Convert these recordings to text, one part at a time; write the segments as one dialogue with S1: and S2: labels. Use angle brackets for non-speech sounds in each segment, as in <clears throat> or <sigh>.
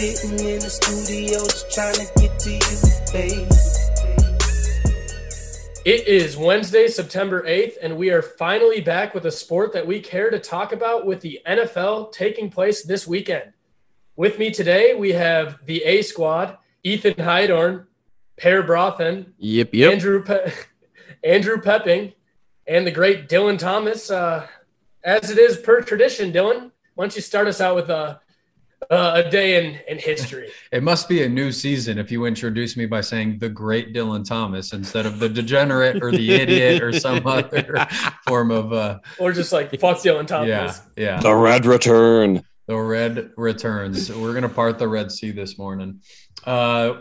S1: sitting in the studio just trying to get to you, babe.
S2: It is Wednesday, September 8th, and we are finally back with a sport that we care to talk about with the NFL taking place this weekend. With me today, we have the A squad, Ethan Heidorn, Per Brothen,
S3: Yep, yep.
S2: Andrew Pe- <laughs> Andrew Pepping, and the great Dylan Thomas. Uh, as it is per tradition, Dylan, why don't you start us out with a, uh, a day in, in history? <laughs>
S4: It must be a new season if you introduce me by saying the great Dylan Thomas instead of the degenerate or the <laughs> idiot or some other form of uh
S2: or just like, fuck Dylan Thomas.
S4: yeah, yeah.
S5: The red return.
S4: The red returns. We're gonna part the Red Sea this morning. Uh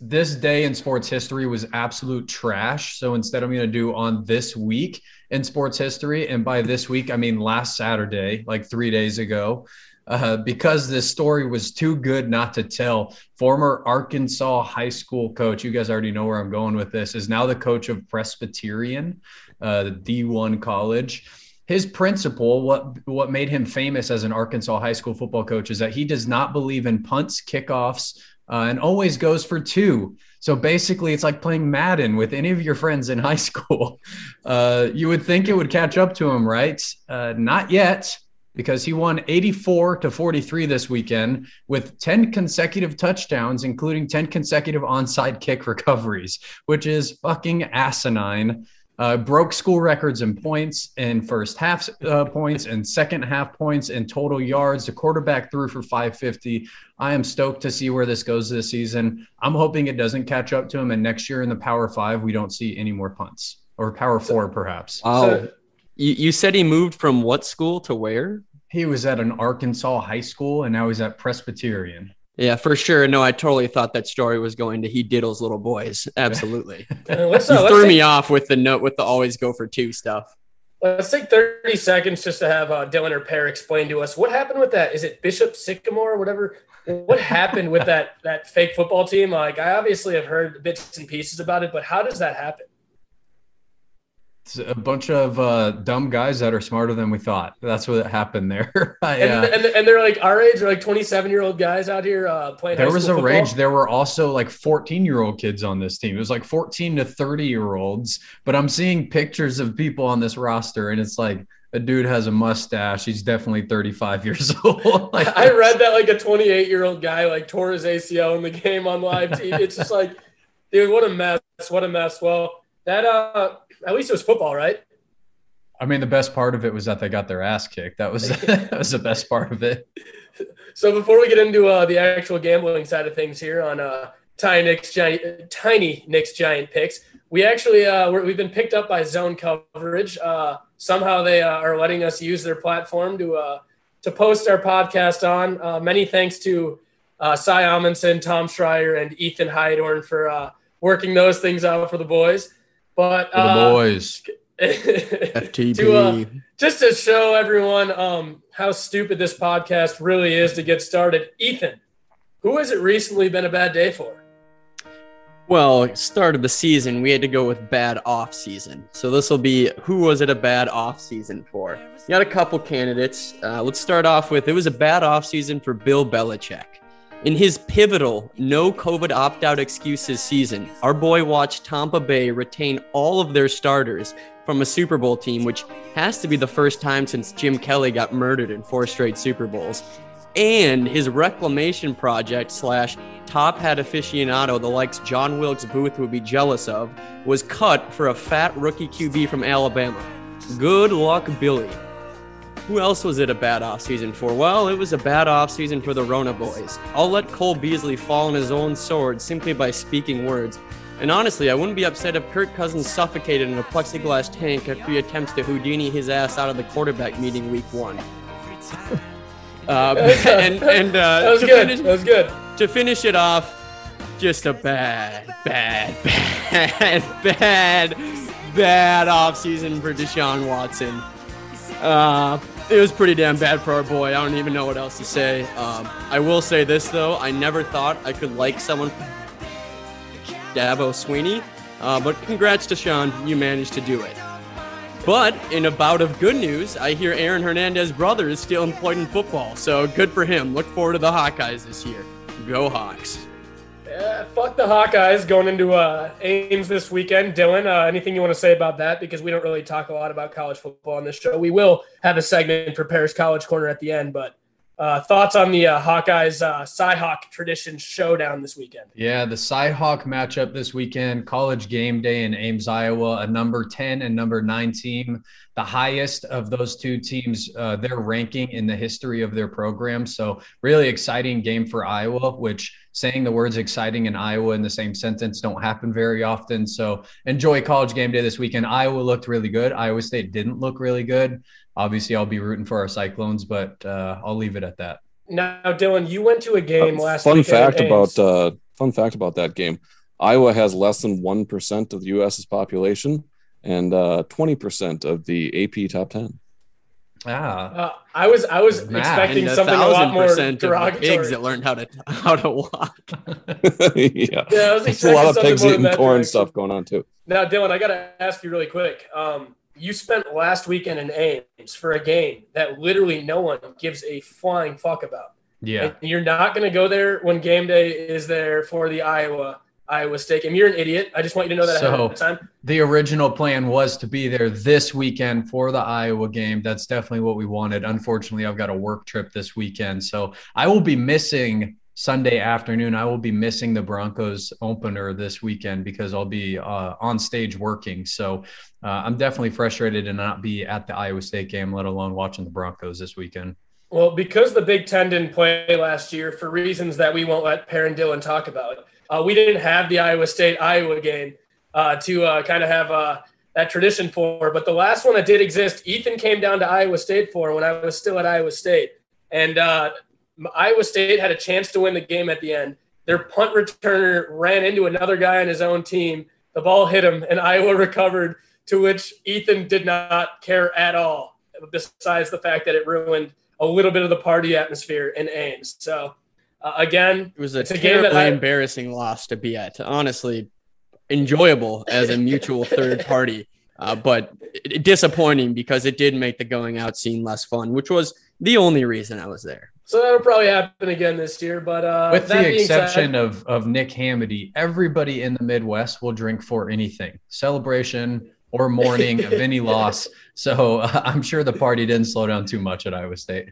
S4: this day in sports history was absolute trash. So instead, I'm going to do on this week in sports history. And by this week, I mean last Saturday, like three days ago, uh, because this story was too good not to tell. Former Arkansas high school coach, you guys already know where I'm going with this, is now the coach of Presbyterian, uh, the D1 college his principle, what what made him famous as an Arkansas high school football coach, is that he does not believe in punts, kickoffs, uh, and always goes for two. So basically, it's like playing Madden with any of your friends in high <laughs> school. Uh, you would think it would catch up to him, right? Uh, not yet, because he won 84 to 43 this weekend with 10 consecutive touchdowns, including 10 consecutive onside kick <laughs> recoveries, which is fucking asinine. Uh, broke school records in points in first half uh, points and second half points and total yards. The quarterback threw for 550. I am stoked to see where this goes this season. I'm hoping it doesn't catch up to him, and next year in the Power Five we don't see any more punts or Power Four perhaps.
S3: Wow.
S2: So-
S3: you, you said he moved from what school to where?
S4: He was at an Arkansas high school, and now he's at Presbyterian.
S3: Yeah, for sure. No, I totally thought that story was going to he diddles little boys. <laughs> Absolutely.
S2: Uh, let's,
S3: you
S2: uh, let's
S3: threw
S2: take-
S3: me off with the note with the always go for two stuff.
S2: Let's take 30 seconds just to have uh, Dylan or Per explain to us what happened with that. Is it Bishop Sycamore or whatever? What happened with that that fake football team? Like, I obviously have heard bits and pieces about it, but how does that happen?
S4: It's a bunch of uh, dumb guys that are smarter than we thought. That's what happened there. <laughs> I,
S2: And,
S4: uh,
S2: and, and they're like our age, they're like 27 year old guys out here uh, playing.
S4: there was a
S2: football.
S4: range. There were also like 14 year old kids on this team. It was like 14 to 30 year olds. But I'm seeing pictures of people on this roster, and it's like a dude has a mustache. He's definitely 35 <laughs> years old. Like, <laughs>
S2: I read that like a 28 year old guy like tore his ACL in the game on live TV. It's just like, dude, what a mess! What a mess. Well, that uh, at least it was football, right?
S4: I mean, the best part of it was that they got their ass kicked. That was <laughs> that was the best part of it.
S2: So before we get into uh, the actual gambling side of things here on uh, Tiny Nick's giant, Tiny Nick's giant picks, we actually uh, we're, we've been picked up by Zone Coverage. Uh, somehow they uh, are letting us use their platform to uh, to post our podcast on. Uh, many thanks to uh, Cy Amundsen, Tom Schreier, and Ethan Heidorn for uh, working those things out for the boys. But
S4: For the
S2: uh,
S4: boys.
S3: FTP. <laughs>
S2: To, uh, just to show everyone um, how stupid this podcast really is to get started, Ethan, who has it recently been a bad day for?
S3: Well, start of the season, we had to go with bad off season. So this will be who was it a bad off season for? You got a couple candidates. Uh, let's start off with it was a bad off season for Bill Belichick. In his pivotal no COVID opt out excuses season, our boy watched Tampa Bay retain all of their starters from a Super Bowl team, which has to be the first time since Jim Kelly got murdered in four straight Super Bowls. And his reclamation project slash top hat aficionado, the likes John Wilkes Booth would be jealous of, was cut for a fat rookie QB from Alabama. Good luck, Billy. Who else was it a bad offseason for? Well, it was a bad offseason for the Rona boys. I'll let Cole Beasley fall on his own sword simply by speaking words. And honestly, I wouldn't be upset if Kirk Cousins suffocated in a plexiglass tank after he attempts to Houdini his ass out of the quarterback meeting week one. <laughs> Uh, and and uh, <laughs>
S2: That was good.
S3: finish-
S2: That was good.
S3: to finish it off, just a bad, bad, <laughs> bad, bad, bad offseason for Deshaun Watson. Uh, it was pretty damn bad for our boy. I don't even know what else to say. Um, I will say this though: I never thought I could like someone, Dabo Swinney. Uh, but congrats, Deshaun, you managed to do it. But in a bout of good news, I hear Aaron Hernandez's brother is still employed in football, so good for him. Look forward to the Hawkeyes this year. Go Hawks.
S2: Yeah, fuck the Hawkeyes going into uh, Ames this weekend. Dylan, uh, anything you want to say about that? Because we don't really talk a lot about college football on this show. We will have a segment for Paris College Corner at the end, but uh, thoughts on the uh, Hawkeyes uh, Cyhawk tradition showdown this weekend?
S4: Yeah, the Cyhawk matchup this weekend, college game day in Ames, Iowa, a number 10 and number nine team, the highest of those two teams, uh, their ranking in the history of their program. So, really exciting game for Iowa, which saying the words exciting and Iowa in the same sentence don't happen very often. So, enjoy college game day this weekend. Iowa looked really good. Iowa State didn't look really good obviously I'll be rooting for our Cyclones, but uh, I'll leave it at that.
S2: Now, Dylan, you went to a game
S5: uh,
S2: last.
S5: Fun fact about uh, fun fact about that game: Iowa has less than one percent of the U.S.'s population and uh, twenty percent of the AP top ten.
S4: Ah,
S2: uh, I was I was
S4: Matt.
S2: expecting
S3: And a
S2: something a lot more
S3: percent of
S2: derogatory.
S3: pigs that learned how to <laughs> how to walk. <laughs>
S5: yeah,
S2: Yeah, I was
S5: there's a lot
S2: expecting
S5: of pigs
S2: something more
S5: eating corn
S2: direction.
S5: stuff going on too.
S2: Now, Dylan, I got to ask you really quick. Um, you spent last weekend in Ames for a game that literally no one gives a flying fuck about.
S4: yeah.
S2: And you're not going to go there when game day is there for the Iowa Iowa State game. You're an idiot. I just want you to know that
S4: So-. The original plan was to be there this weekend for the Iowa game. That's definitely what we wanted. Unfortunately, I've got a work trip this weekend. So I will be missing Sunday afternoon. I will be missing the Broncos opener this weekend because I'll be uh, on stage working. So uh, I'm definitely frustrated to not be at the Iowa State game, let alone watching the Broncos this weekend.
S2: Well, because the Big Ten didn't play last year for reasons that we won't let Per and Dylan talk about, uh, we didn't have the Iowa State Iowa game uh, to uh, kind of have uh, that tradition for. But the last one that did exist, Ethan came down to Iowa State for when I was still at Iowa State, and uh, Iowa State had a chance to win the game at the end. Their punt returner ran into another guy on his own team. The ball hit him, and Iowa <laughs> recovered. To which Ethan did not care at all, besides the fact that it ruined a little bit of the party atmosphere in Ames. So, uh, again,
S3: It was a
S2: a game that
S3: terribly
S2: I-
S3: embarrassing loss to be at. Honestly, enjoyable as a mutual <laughs> third party, uh, but disappointing because it did make the going out scene less fun, which was the only reason I was there.
S2: so that'll probably happen again this year. But uh,
S4: With the exception
S2: said,
S4: of, of Nick Hamady, everybody in the Midwest will drink for anything celebration or <laughs> mourning of any loss. So uh, I'm sure the party didn't slow down too much at Iowa State.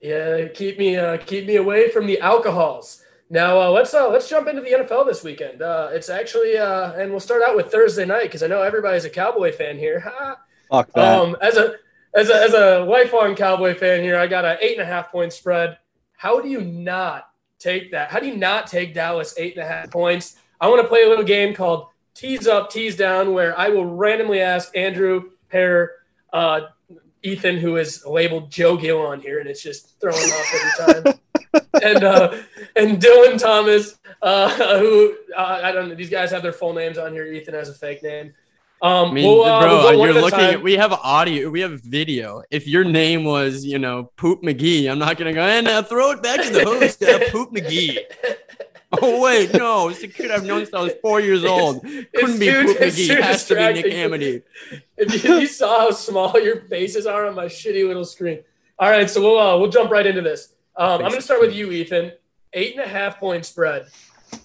S2: yeah, keep me uh, keep me away from the alcohols. Now uh, let's uh, let's jump into the NFL this weekend. Uh, it's actually uh, and we'll start out with Thursday night because I know everybody's a Cowboy fan here. <laughs>
S5: Fuck that.
S2: Um, as a as a as a lifelong Cowboy fan here, I got an eight and a half point spread. How do you not take that? How do you not take Dallas eight and a half points? I want to play a little game called tease up, tease down, where I will randomly ask Andrew, Per, uh, Ethan, who is labeled Joe Gill on here, and it's just throwing off every time. <laughs> and uh, and Dylan Thomas, uh, who uh, I don't know. These guys have their full names on here. Ethan has a fake name. Um,
S3: I mean,
S2: we'll, uh,
S3: bro,
S2: we'll
S3: you're looking at, we have audio, we have video. If your name was, you know, Poop McGee, I'm not going to go, and now throw it back to the host, uh, <laughs> Poop McGee. Oh, wait, no, it's a kid I've known since I was four years old. Couldn't be
S2: too-
S3: Poop McGee. It has to be Nick. Amity.
S2: if you, you saw how small your faces are on my shitty little screen. All right, so we'll uh, we'll jump right into this. Um, I'm going to start with you, Ethan. Eight and a half point spread.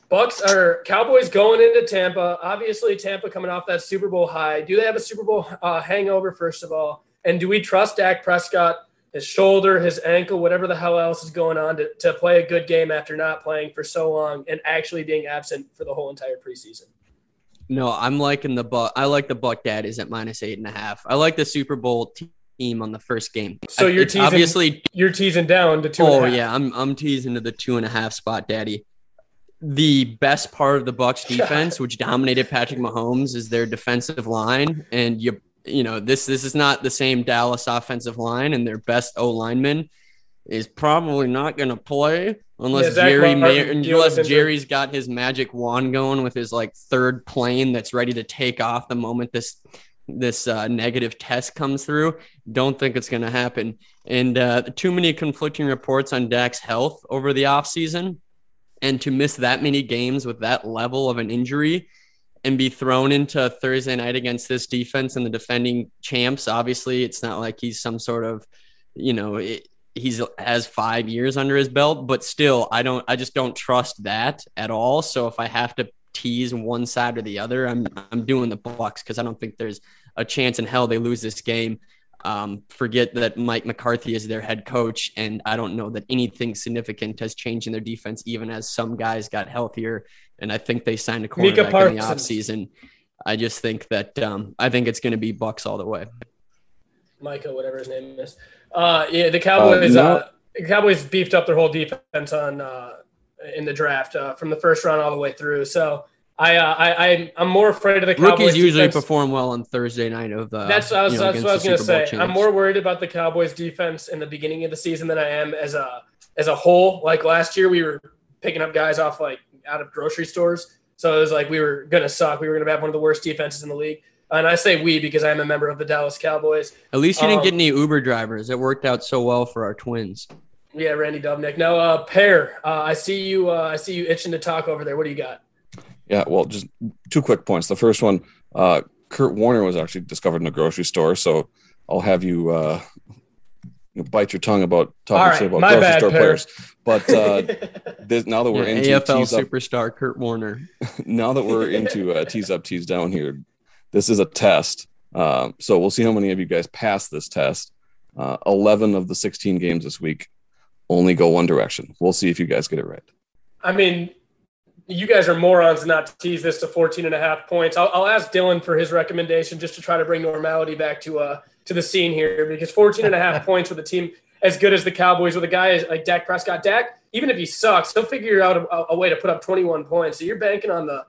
S2: Bucks or Cowboys going into Tampa. Obviously, Tampa coming off that Super Bowl high. Do they have a Super Bowl uh, hangover? First of all, and do we trust Dak Prescott, his shoulder, his ankle, whatever the hell else is going on, to, to play a good game after not playing for so long and actually being absent for the whole entire preseason?
S3: No, I'm liking the buck. I like the Buck Daddies at minus eight and a half. I like the Super Bowl team on the first game.
S2: So you're teasing-
S3: obviously
S2: You're teasing down to two. and a
S3: Oh yeah, I'm I'm teasing to the two and a half spot, Daddy. The best part of the Bucks <laughs> defense, which dominated Patrick Mahomes, is their defensive line, and you you know this this is not the same Dallas offensive line, and their best O lineman is probably not going to play unless
S2: Yeah,
S3: Jerry
S2: Martin
S3: May,
S2: deal with
S3: unless. Jerry's got his magic wand going with his like third plane that's ready to take off the moment this this uh, negative test comes through. Don't think it's going to happen. And uh, too many conflicting reports on Dak's health over the offseason. And to miss that many games with that level of an injury and be thrown into Thursday night against this defense and the defending champs, obviously, it's not like he's some sort of, you know, it, he's has five years under his belt, but still, I don't. I just don't trust that at all. So if I have to tease one side or the other, I'm I'm doing the Bucks because I don't think there's a chance in hell they lose this game. Um, forget that Mike McCarthy is their head coach, and I don't know that anything significant has changed in their defense, even as some guys got healthier. And I think they signed a cornerback in the offseason. I just think that um, I think it's going to be Bucks all the way.
S2: Micah, whatever his name is. Uh, yeah, the Cowboys. Uh, uh, Cowboys beefed up their whole defense on uh, in the draft uh, from the first round all the way through. So I, uh, I, I'm more afraid of the Cowboys.
S3: Rookies usually defense. perform well on Thursday night of the.
S2: That's, I was, you know, that's what I was going to say. I'm more worried about the Cowboys defense in the beginning of the season than I am as a as a whole. Like last year, we were picking up guys off like out of grocery stores, so it was like we were going to suck. We were going to have one of the worst defenses in the league. And I say we because I'm a member of the Dallas Cowboys.
S3: At least you didn't get um, any Uber drivers. It worked out so well for our twins.
S2: Yeah, Randy Dobnak. Now, uh, Per, uh, I see you. Uh, I see you itching to talk over there. What do you got?
S5: Yeah, well, just two quick points. The first one, uh, Kurt Warner was actually discovered in a grocery store, so I'll have you, uh, you know, bite your tongue about talking right, about grocery bad, store players. But uh, <laughs> this, now that we're yeah, into
S3: AFL superstar up, Kurt Warner, <laughs>
S5: now that we're into uh, tease up, tease down here, this is a test. Uh, so we'll see how many of you guys pass this test. Uh, 11 of the 16 games this week only go one direction. We'll see if you guys get it right.
S2: I mean, you guys are morons not to tease this to 14 and a half points. I'll, I'll, ask Dylan for his recommendation just to try to bring normality back to uh to the scene here because 14 and a half <laughs> points with a team as good as the Cowboys with a guy like Dak Prescott. Dak, even if he sucks, he'll figure out a, a way to put up 21 points. So you're banking on the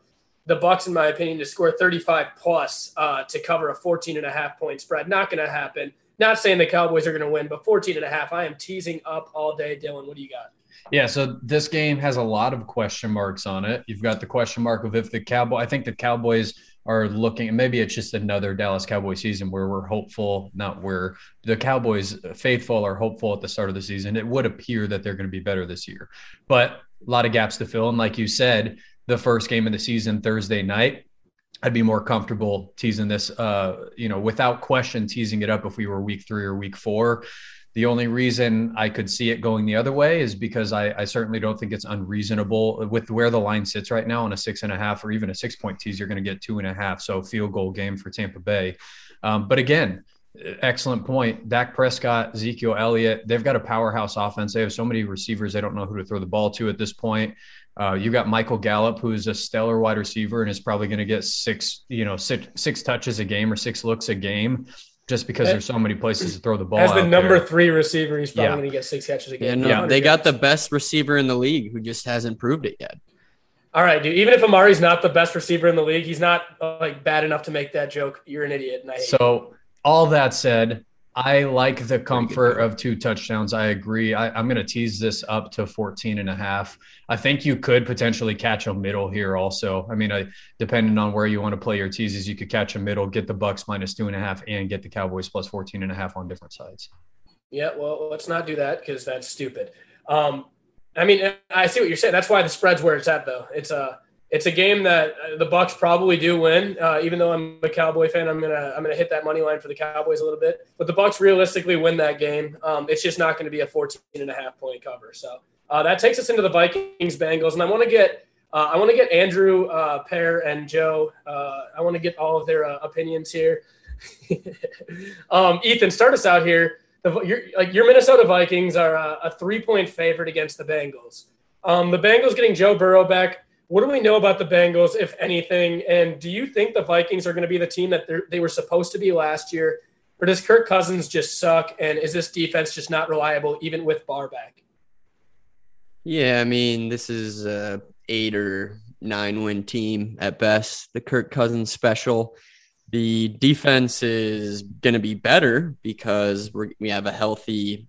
S2: the Bucks, in my opinion, to score 35 plus uh, to cover a 14 and a half point spread. Not going to happen. Not saying the Cowboys are going to win, but 14 and a half. I am teasing up all day. Dylan, what do you got?
S4: Yeah, so this game has a lot of question marks on it. You've got the question mark of if the Cowboy, I think the Cowboys are looking, maybe it's just another Dallas Cowboy season where we're hopeful, not where the Cowboys faithful are hopeful at the start of the season. It would appear that they're going to be better this year, but a lot of gaps to fill. And like you said, the first game of the season Thursday night, I'd be more comfortable teasing this, uh, you know, without question, teasing it up if we were week three or week four. The only reason I could see it going the other way is because I, I, certainly don't think it's unreasonable with where the line sits right now on a six and a half or even a six point tease. You're going to get two and a half. So field goal game for Tampa Bay. Um, but again, excellent point. Dak Prescott, Ezekiel Elliott, they've got a powerhouse offense. They have so many receivers, they don't know who to throw the ball to at this point. Uh, you got Michael Gallup, who's a stellar wide receiver and is probably going to get six, you know, six, six touches a game or six looks a game just because there's so many places to throw the ball.
S2: As the number there. three receiver, he's probably yeah. going to get six catches a game.
S3: Yeah, no, they got the best receiver in the league who just hasn't proved it yet.
S2: All right, dude. Even if Amari's not the best receiver in the league, he's not uh, like bad enough to make that joke. You're an idiot.
S4: so, all that said, I like the comfort of two touchdowns. I agree. I, am going to tease this up to 14 and a half. I think you could potentially catch a middle here also. I mean, I, depending on where you want to play your teases, you could catch a middle, get the Bucks minus two and a half, and get the Cowboys plus 14 and a half on different sides.
S2: Yeah, well, let's not do that because that's stupid. Um, I mean, I see what you're saying. That's why the spread's where it's at, though. It's a uh, it's a game that uh, the Bucks probably do win. Uh, even though I'm a Cowboy fan, I'm gonna I'm gonna hit that money line for the Cowboys a little bit. But the Bucks realistically win that game. Um, it's just not going to be a 14 and a half point cover. So uh, that takes us into the Vikings Bengals, and I want to get uh, I want to get Andrew, uh, Per, and Joe. Uh, I want to get all of their opinions here. <laughs> um, Ethan, start us out here. The, your, like your Minnesota Vikings are a, a three point favorite against the Bengals. Um, the Bengals getting Joe Burrow back what do we know about the Bengals, if anything? And do you think the Vikings are going to be the team that they were supposed to be last year? Or does Kirk Cousins just suck? And is this defense just not reliable, even with Barr back?
S3: Yeah, I mean, this is a eight or nine win team at best. The Kirk Cousins special. The defense is going to be better because we have a healthy,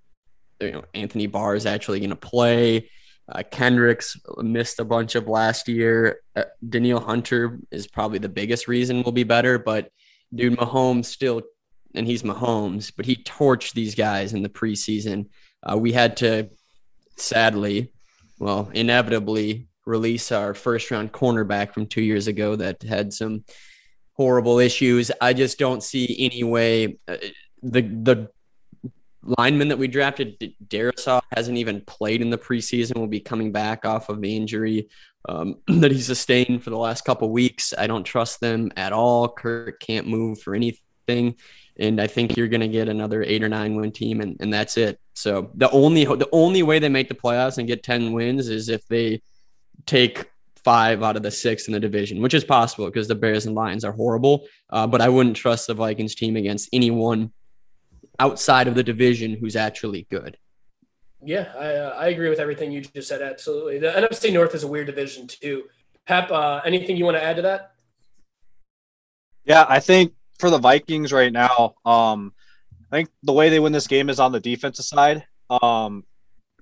S3: you know, Anthony Barr is actually going to play. Uh, Kendricks missed a bunch of last year. Uh, Danielle Hunter is probably the biggest reason we'll be better, but dude, Mahomes still, and he's Mahomes, but he torched these guys in the preseason. Uh, we had to, sadly, well, inevitably release our first round cornerback from two years ago that had some horrible issues. I just don't see any way. Uh, the the lineman that we drafted, Darrisaw, hasn't even played in the preseason. Will be coming back off of the injury um, <clears throat> that he sustained for the last couple weeks. I don't trust them at all. Kurt can't move for anything, and I think you're going to get another eight or nine win team, and, and that's it. So the only the only way they make the playoffs and get ten wins is if they take five out of the six in the division, which is possible because the Bears and Lions are horrible. Uh, but I wouldn't trust the Vikings team against anyone outside of the division who's actually good.
S2: Yeah, I, uh, I agree with everything you just said. Absolutely. The NFC North is a weird division too. Pep, uh, anything you want to add to that?
S6: Yeah, I think for the Vikings right now, um, I think the way they win this game is on the defensive side. Um,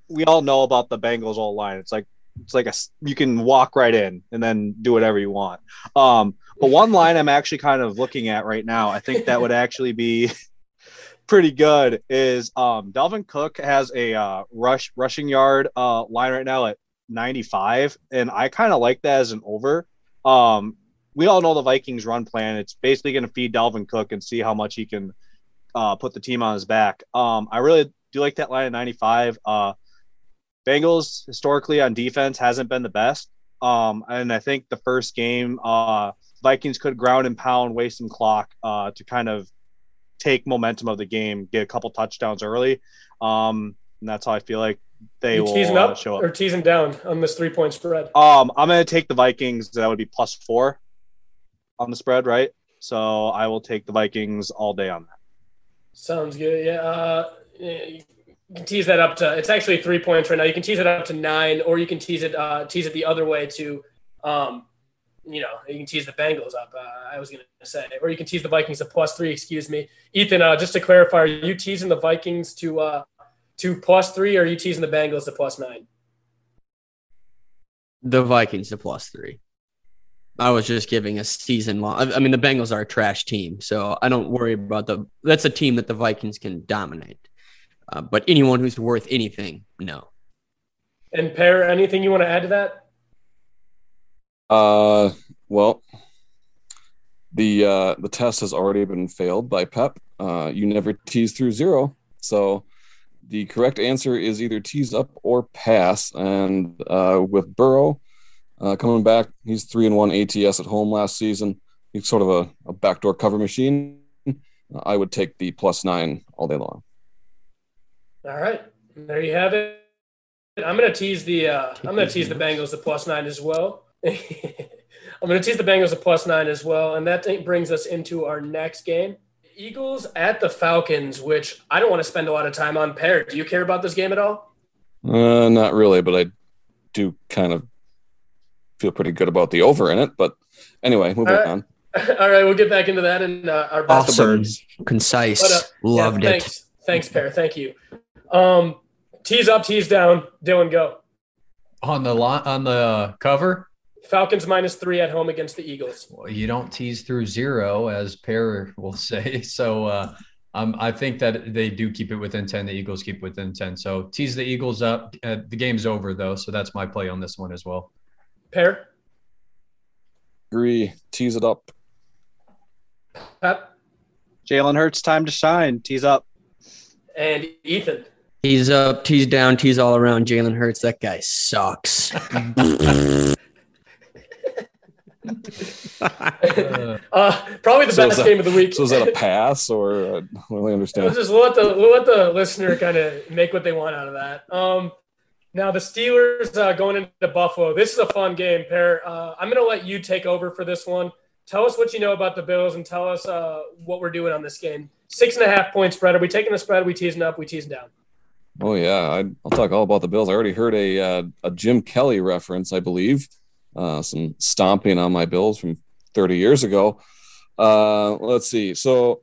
S6: we all know about the Bengals O line. It's like it's like a you can walk right in and then do whatever you want. Um, but one line I'm actually kind of looking at right now, I think that would <laughs> actually be pretty good. Is um, Dalvin Cook has a uh, rush rushing yard uh, line right now at 95, and I kind of like that as an over. Um, we all know the Vikings run plan. It's basically going to feed Dalvin Cook and see how much he can uh, put the team on his back. Um, I really do like that line at 95. Uh, Bengals historically on defense hasn't been the best. Um, and I think the first game, uh, Vikings could ground and pound, waste some clock uh, to kind of take momentum of the game, get a couple touchdowns early. Um, and that's how I feel like they you will teasing
S2: up, uh,
S6: show up
S2: or teasing down on this three point spread.
S6: Um, I'm going to take the Vikings. That would be plus four on the spread, right? So I will take the Vikings all day on that.
S2: Sounds good. Yeah. Uh, you can tease that up to it's actually three points right now. You can tease it up to nine, or you can tease it uh, tease it the other way to, um, you know, you can tease the Bengals up. Uh, I was going to say, or you can tease the Vikings to plus three. Excuse me, Ethan. Uh, just to clarify, are you teasing the Vikings to uh, to plus three, or are you teasing the Bengals to plus nine?
S3: The Vikings to plus three. I was just giving a season long. I mean, the Bengals are a trash team, so I don't worry about the. That's a team that the Vikings can dominate. Uh, but anyone who's worth anything, no.
S2: And Per, anything you want to add to that?
S5: Uh, well, the uh, the test has already been failed by Pep. Uh, you never tease through zero, so the correct answer is either tease up or pass. And uh, with Burrow uh, coming back, he's three and one ATS at home last season. He's sort of a, a backdoor cover machine. I would take the plus nine all day long.
S2: All right, there you have it. I'm gonna tease the uh, I'm gonna tease the Bengals the plus nine as well. I'm gonna tease the Bengals a plus nine as well, and that brings us into our next game. Eagles at the Falcons, which I don't want to spend a lot of time on. Per, do you care about this game at all?
S5: Uh, not really, but I do kind of feel pretty good about the over in it. But anyway, moving
S2: right.
S5: on. <laughs>
S2: All right, we'll get back into that and uh, our
S3: best awesome, concise, but, uh, loved
S2: yeah,
S3: it.
S2: Thanks, thanks, Per. Thank you. Um, tease up, tease down. Dylan, go.
S4: On the lot on the cover.
S2: Falcons minus three at home against the Eagles.
S4: Well, you don't tease through zero, as Per will <laughs> say. So uh, um, I think that they do keep it within 10. The Eagles keep within 10. So tease the Eagles up. Uh, the game's over, though. So that's my play on this one as well.
S2: Per?
S5: Agree. Tease it up.
S2: Pep?
S6: Jalen Hurts, time to shine. Tease up.
S2: And Ethan?
S3: He's up, tease down, tease all around. Jalen Hurts, that guy sucks. <laughs>
S2: uh, probably the so best that, game of the week.
S5: So is that a pass or I don't really understand?
S2: We'll just let the we'll let the listener kind of make what they want out of that. Um, now the Steelers uh, going into Buffalo. This is a fun game, Per. Uh, I'm going to let you take over for this one. Tell us what you know about the Bills and tell us uh, what we're doing on this game. Six and a half point spread. Are we taking the spread? Are we teasing up? Are we teasing down?
S5: Oh yeah, I, will talk all about the Bills. I already heard a uh, a Jim Kelly reference, I believe, uh, some stomping on my Bills from 30 years ago. Uh, let's see. So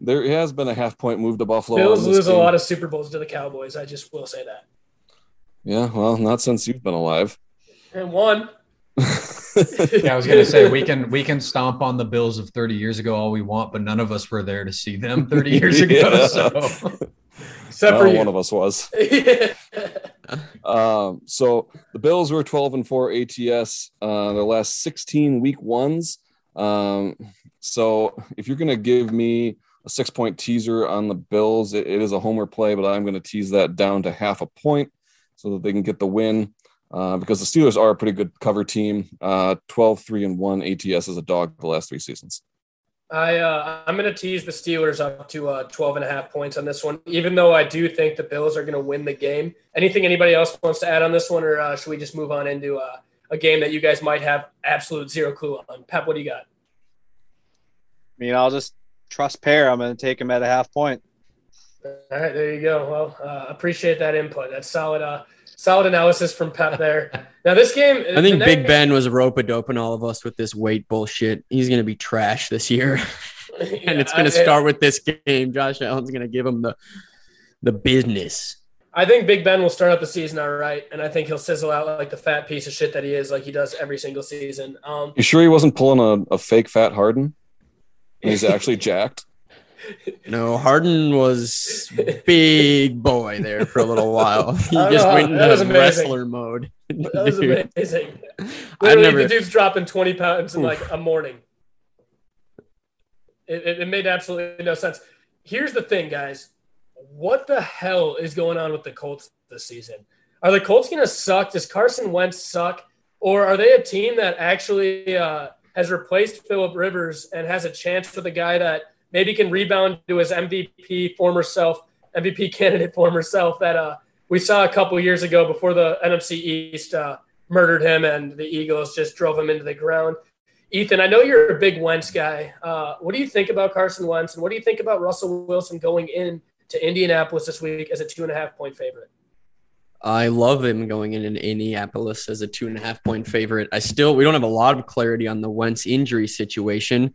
S5: there has been a half point move to Buffalo.
S2: Bills lose game. a lot of Super Bowls to the Cowboys. I just will say that.
S5: Yeah, well, not since you've been alive.
S2: And one. <laughs>
S4: yeah, I was gonna say we can we can stomp on the Bills of 30 years ago all we want, but none of us were there to see them 30 years <laughs> ago. So <laughs>
S2: Except for you.
S5: one of us was. <laughs> <laughs> um, so the Bills were 12 and 4 ATS, uh, their last 16 week ones. Um, so if you're going to give me a six point teaser on the Bills. it, it is a homer play, but I'm going to tease that down to half a point so that they can get the win. Uh, because the Steelers are a pretty good cover team. Uh, 12, 3, and 1 ATS as a dog the last three seasons.
S2: I uh, I'm going to tease the Steelers up to uh, 12 and a half points on this one, even though I do think the Bills are going to win the game. Anything anybody else wants to add on this one, or uh, should we just move on into uh, a game that you guys might have absolute zero clue on? Pep, what do you got?
S6: I mean, I'll just trust Per. I'm going to take him at a half point.
S2: All right, there you go. Well, uh, appreciate that input. That's solid. Solid analysis from Pep there. <laughs> Now this game,
S3: I think Big Ben was rope a doping all of us with this weight bullshit. He's going to be trash this year, <laughs> and yeah, it's going to start with this game. Josh Allen's going to give him the the business.
S2: I think Big Ben will start out the season all right, and I think he'll sizzle out like the fat piece of shit that he is, like he does every single season. Um,
S5: you sure he wasn't pulling a, a fake fat Harden? He's <laughs> actually jacked.
S3: No, Harden was big boy there for a little while. <laughs> He just went into his wrestler mode.
S2: That was amazing. Literally, never... the dude's dropping 20 pounds in like a morning. It, it, it made absolutely no sense. Here's the thing, guys. What the hell is going on with the Colts this season? Are the Colts going to suck? Does Carson Wentz suck? Or are they a team that actually uh, has replaced Philip Rivers and has a chance with a guy that – maybe can rebound to his MVP former self, MVP <laughs> candidate former self that uh, we saw a couple years ago before the NFC East uh, murdered him and the Eagles just drove him into the ground. Ethan, I know you're a big Wentz guy. Uh, what do you think about Carson Wentz, and what do you think about Russell Wilson going in to Indianapolis this week as a two and a half point favorite?
S3: I love him going in in Indianapolis as a two and a half point favorite. I still we don't have a lot of clarity on the Wentz injury situation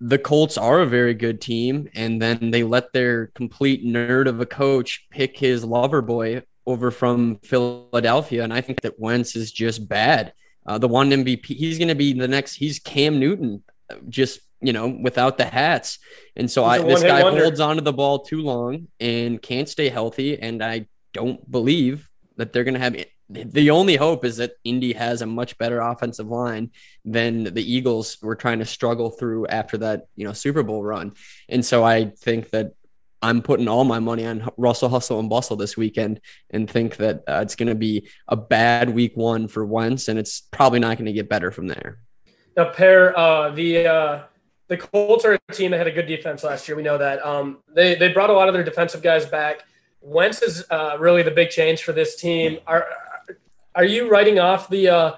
S3: the Colts are a very good team, and then they let their complete nerd of a coach pick his lover boy over from Philadelphia, and I think that Wentz is just bad. Uh, the one MVP, he's going to be the next. He's Cam Newton, just you know, without the hats. And so I, this guy wonder. holds onto the ball too long and can't stay healthy. And I don't believe that they're going to have the only hope is that Indy has a much better offensive line than the Eagles were trying to struggle through after that, you know, Super Bowl run. And so I think that I'm putting all my money on Russell Hustle and Bustle this weekend and think that uh, it's going to be a bad week one for Wentz, and it's probably not going to get better from there.
S2: Now, Per uh, the uh, the Colts are a team that had a good defense last year. We know that. Um, they they brought a lot of their defensive guys back. Wentz is uh, really the big change for this team. Are are you writing off the uh,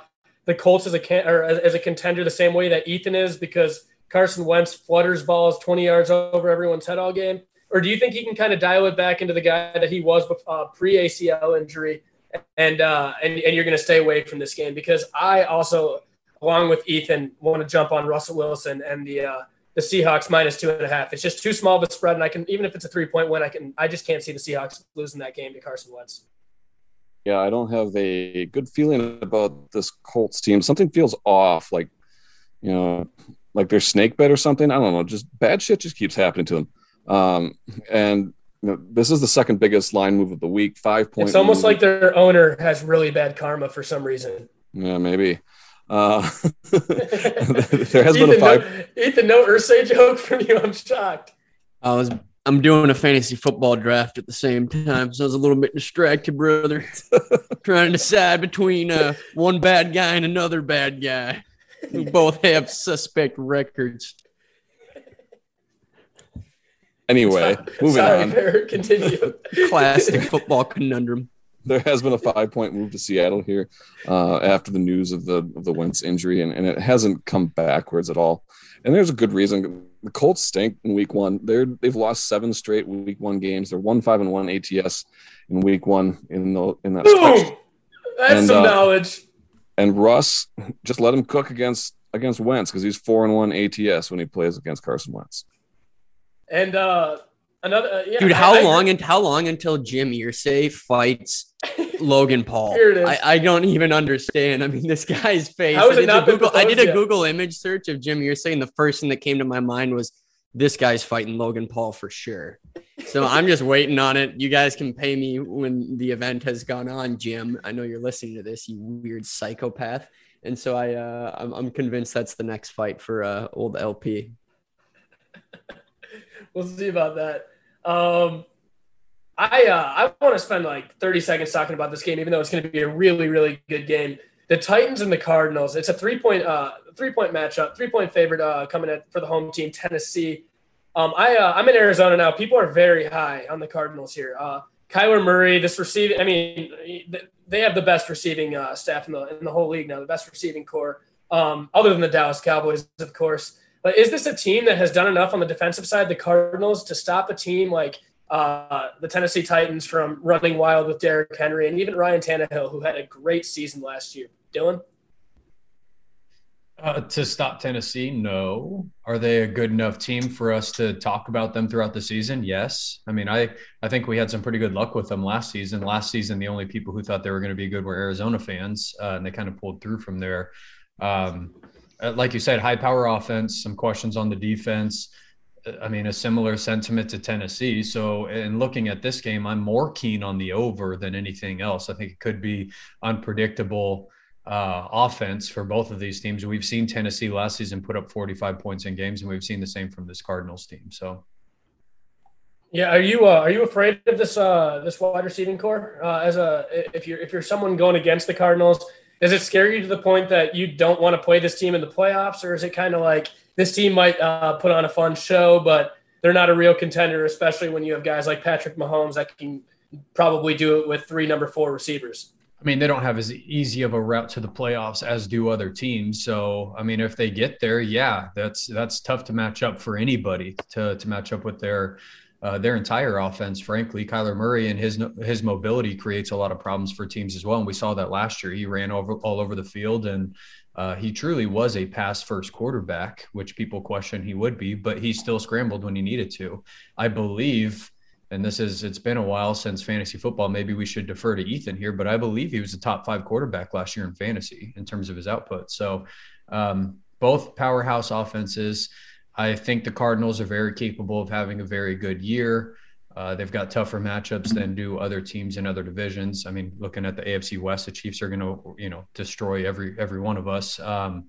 S2: the Colts as a can- or as a contender the same way that Ethan is because Carson Wentz flutters balls 20 yards over everyone's head all game? Or do you think he can kind of dial it back into the guy that he was uh, pre ACL injury, and uh, and and you're going to stay away from this game? Because I also, along with Ethan, want to jump on Russell Wilson and the uh, the Seahawks minus two and a half. It's just too small of a spread, and I can even if it's a three point win, I can I just can't see the Seahawks losing that game to Carson Wentz
S5: yeah, I don't have a good feeling about this Colts team. Something feels off, like you know, like they're snake bit or something. I don't know. Just bad shit just keeps happening to them. Um, and you know, this is the second biggest line move of the week. Five points.
S2: It's almost move. like their owner has really bad karma for some reason.
S5: Yeah, maybe. Uh, <laughs> <laughs> there has Ethan, been a five.
S2: No, Ethan, no Irsay joke from you. I'm shocked.
S3: I was I'm doing a fantasy football draft at the same time, so I was a little bit distracted, brother. <laughs> Trying to decide between uh, one bad guy and another bad guy who <laughs> both have suspect records.
S5: Anyway, moving Sorry, on. <laughs>
S2: continue.
S3: Classic football conundrum.
S5: There has been a five point move to Seattle here uh, after the news of the of the Wentz injury, and, and it hasn't come backwards at all. And there's a good reason the Colts stink in week one. They're they've lost seven straight week one games. They're one five and one ATS in week one in the in that
S2: Boom! That's and, some uh, knowledge.
S5: And Russ just let him cook against against Wentz because he's four and one ATS when he plays against Carson Wentz.
S2: And uh another uh, yeah,
S3: dude, how I, long and how long until Jim Irsay fights <laughs> Logan Paul? Here it is. I, I, don't even understand. I mean, this guy's face.
S2: I did,
S3: Google, I did
S2: a
S3: Google image search of Jim Irsay, and the first thing that came to my mind was this guy's fighting Logan Paul for sure. So I'm just waiting on it. You guys can pay me when the event has gone on, Jim. I know you're listening to this, you weird psychopath. And so I, uh, I'm, I'm convinced that's the next fight for uh, old LP. <laughs>
S2: we'll see about that. Um, I uh, I want to spend like 30 seconds talking about this game, even though it's going to be a really really good game. The Titans and the Cardinals. It's a three point uh, three point matchup, three point favorite uh, coming in for the home team, Tennessee. Um, I uh, I'm in Arizona now. People are very high on the Cardinals here. Uh, Kyler Murray, this receiving. I mean, they have the best receiving uh, staff in the in the whole league now, the best receiving core, um, other than the Dallas Cowboys, of course. But is this a team that has done enough on the defensive side, the Cardinals, to stop a team like uh, the Tennessee Titans from running wild with Derrick Henry and even Ryan Tannehill, who had a great season last year. Dylan?
S4: Uh, to stop Tennessee, no. Are they a good enough team for us to talk about them throughout the season? Yes. I mean, I I think we had some pretty good luck with them last season. Last season, the only people who thought they were going to be good were Arizona fans, uh, and they kind of pulled through from there. Um, like you said, high power offense. Some questions on the defense. I mean, a similar sentiment to Tennessee. So, in looking at this game, I'm more keen on the over than anything else. I think it could be unpredictable uh, offense for both of these teams. We've seen Tennessee last season put up 45 points in games, and we've seen the same from this Cardinals team. So,
S2: yeah, are you uh, are you afraid of this uh, this wide receiving core uh, as a if you're if you're someone going against the Cardinals? Does it scare you to the point that you don't want to play this team in the playoffs, or is it kind of like this team might uh, put on a fun show, but they're not a real contender, especially when you have guys like Patrick Mahomes that can probably do it with three number four receivers.
S4: I mean, they don't have as easy of a route to the playoffs as do other teams. So, I mean, if they get there, yeah, that's that's tough to match up for anybody to to match up with their uh, their entire offense. Frankly, Kyler Murray and his his mobility creates a lot of problems for teams as well, and we saw that last year. He ran over all over the field and uh, he truly was a pass first quarterback, which people question he would be, but he still scrambled when he needed to. I believe, and this is, it's been a while since fantasy football. Maybe we should defer to Ethan here, but I believe he was a top five quarterback last year in fantasy in terms of his output. So, um, both powerhouse offenses. I think the Cardinals are very capable of having a very good year. Uh, they've got tougher matchups than do other teams in other divisions. I mean, looking at the AFC West, the Chiefs are going to, you know, destroy every every one of us. Um,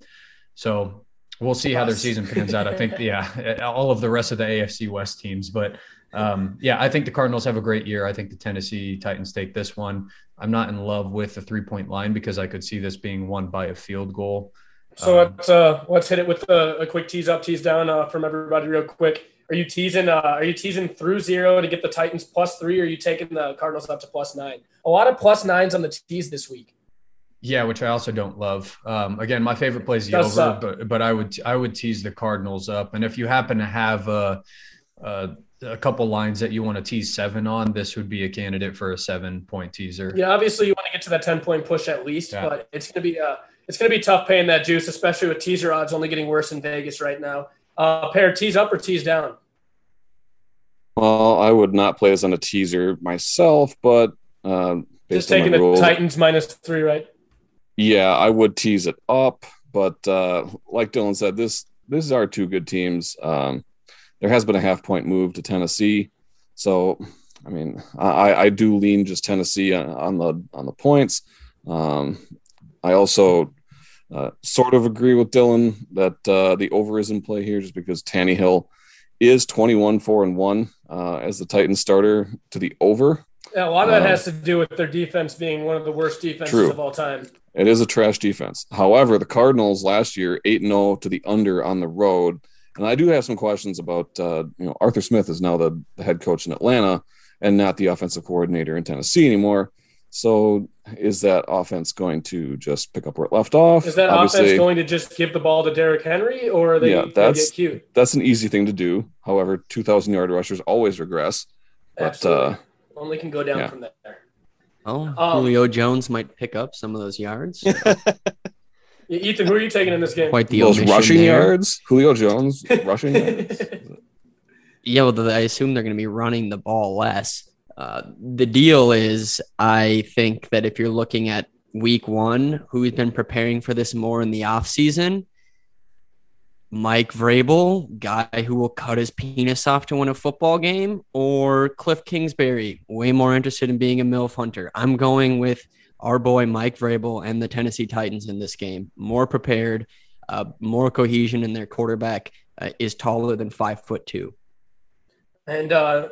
S4: so we'll see how their season pans out. I think, <laughs> yeah, all of the rest of the AFC West teams, but um, yeah, I think the Cardinals have a great year. I think the Tennessee Titans take this one. I'm not in love with the three point line because I could see this being won by a field goal.
S2: So um, let's uh, let's hit it with a, a quick tease up, tease down uh, from everybody real quick. Are you teasing? Uh, are you teasing through zero to get the Titans plus three? Or are you taking the Cardinals up to plus nine? A lot of plus nines on the tease this week.
S4: Yeah, which I also don't love. Um, again, my favorite play is the over, suck. but but I would I would tease the Cardinals up. And if you happen to have a, a, a couple lines that you want to tease seven on, this would be a candidate for a seven point teaser.
S2: Yeah, obviously you want to get to that ten point push at least, yeah. but it's gonna be uh it's gonna be tough paying that juice, especially with teaser odds only getting worse in Vegas right now. Uh, Per tease up or tease down?
S5: Well, I would not play this on a teaser myself, but uh,
S2: just taking the rule, Titans minus three, right?
S5: Yeah, I would tease it up, but uh, like Dylan said, this this is our two good teams. Um, there has been a half point move to Tennessee, so I mean, I, I do lean just Tennessee on, on the on the points. Um, I also uh, sort of agree with Dylan that uh, the over is in play here, just because Tannehill is 21 4 and 1 uh, as the Titans starter to the over.
S2: Yeah, a lot of that uh, has to do with their defense being one of the worst defenses true. of all time.
S5: It is a trash defense. However, the Cardinals last year 8 0 to the under on the road. And I do have some questions about, uh, you know, Arthur Smith is now the, the head coach in Atlanta and not the offensive coordinator in Tennessee anymore. So is that offense going to just pick up where it left off?
S2: Is that Obviously, offense going to just give the ball to Derrick Henry, or are they yeah,
S5: that's,
S2: get cute?
S5: That's an easy thing to do. However, two thousand yard rushers always regress.
S2: But uh, only can go down yeah. from there.
S3: Oh, um, Julio Jones might pick up some of those yards. <laughs>
S2: Ethan, who are you taking in this game?
S5: Quite the those rushing there. yards. Julio Jones rushing yards. <laughs>
S3: Yeah, well, I assume they're going to be running the ball less. Uh, the deal is, I think that if you're looking at week one, who's been preparing for this more in the off season, Mike Vrabel, guy who will cut his penis off to win a football game, or Cliff Kingsbury, way more interested in being a MILF hunter. I'm going with our boy Mike Vrabel and the Tennessee Titans in this game. More prepared, uh, more cohesion in their quarterback uh, is taller than five foot two.
S2: and uh,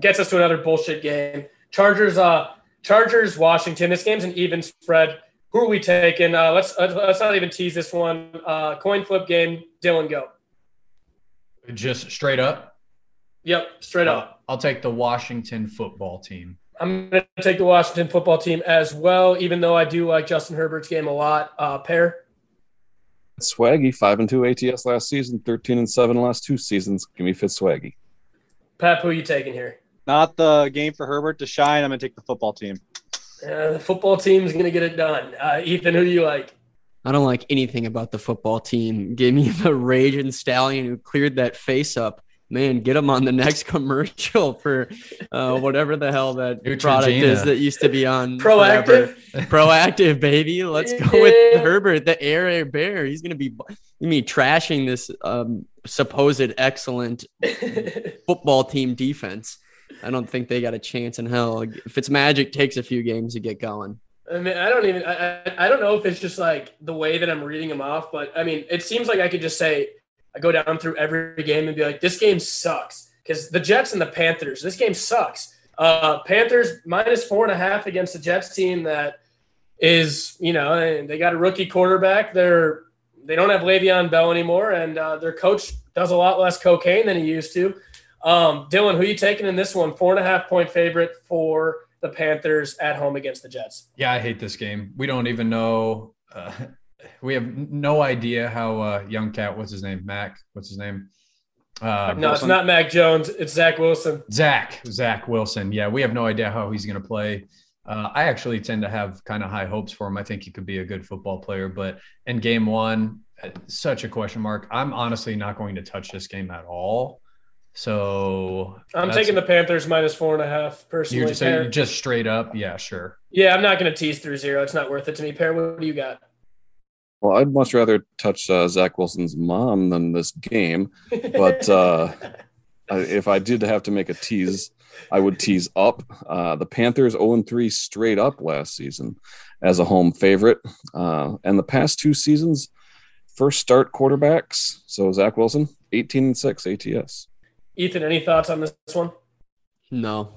S2: gets us to another bullshit game. Chargers, uh, Chargers, Washington. This game's an even spread. Who are we taking? Uh, let's let's not even tease this one. Uh, coin flip game. Dylan, go.
S4: Just straight up.
S2: Yep, straight up.
S4: I'll take the Washington football team.
S2: I'm going to take the Washington football team as well, even though I do like Justin Herbert's game a lot. Uh, Per.
S5: Swaggy, five and two ATS last season, thirteen and seven last two seasons. Give me Fitz Swaggy.
S2: Pep, who are you taking here?
S6: Not the game for Herbert to shine. I'm going to take the football team.
S2: Uh, the football team's going to get it done. Uh, Ethan, who do you like?
S3: I don't like anything about the football team. Give me <laughs> the raging stallion who cleared that face up man, get them on the next <laughs> commercial for uh, whatever the hell that Neutrogena. product is that used to be on
S2: Proactiv.
S3: Proactiv, baby. Let's go yeah. with Herbert, the air air bear. He's gonna be you mean trashing this um, supposed excellent <laughs> football team defense. I don't think they got a chance in hell. If it's magic, takes a few games to get going.
S2: I mean, I don't even. I, I don't know if it's just like the way that I'm reading them off, but I mean, it seems like I could just say I go down through every game and be like, this game sucks. Because the Jets and the Panthers, this game sucks. Uh, Panthers minus four and a half against the Jets team that is, you know, they got a rookie quarterback. They're they don't have Le'Veon Bell anymore, and uh, their coach does a lot less cocaine than he used to. Um, Dylan, who you taking in this one? Four and a half point favorite for the Panthers at home against the Jets.
S4: Yeah, I hate this game. We don't even know. Uh, we have no idea how uh, young cat. What's his name? Mac. What's his name?
S2: Uh, no, Wilson? it's not Mac Jones. It's Zach Wilson.
S4: Zach. Zach Wilson. Yeah, we have no idea how he's going to play. Uh, I actually tend to have kind of high hopes for him. I think he could be a good football player, but in game one, uh, such a question mark. I'm honestly not going to touch this game at all. So
S2: I'm taking the Panthers minus four and a half personally.
S4: You're just, so just straight up, yeah, sure.
S2: Yeah, I'm not going to tease through zero. It's not worth it to me. Per, what do you got?
S5: Well, I'd much rather touch uh, Zach Wilson's mom than this game, but uh, <laughs> if I did have to make a tease, I would tease up. Uh, the Panthers 0 3 straight up last season as a home favorite, uh, and the past two seasons, first start quarterbacks. So Zach Wilson, 18 and 6 ATS.
S2: Ethan, any thoughts on this one?
S3: No.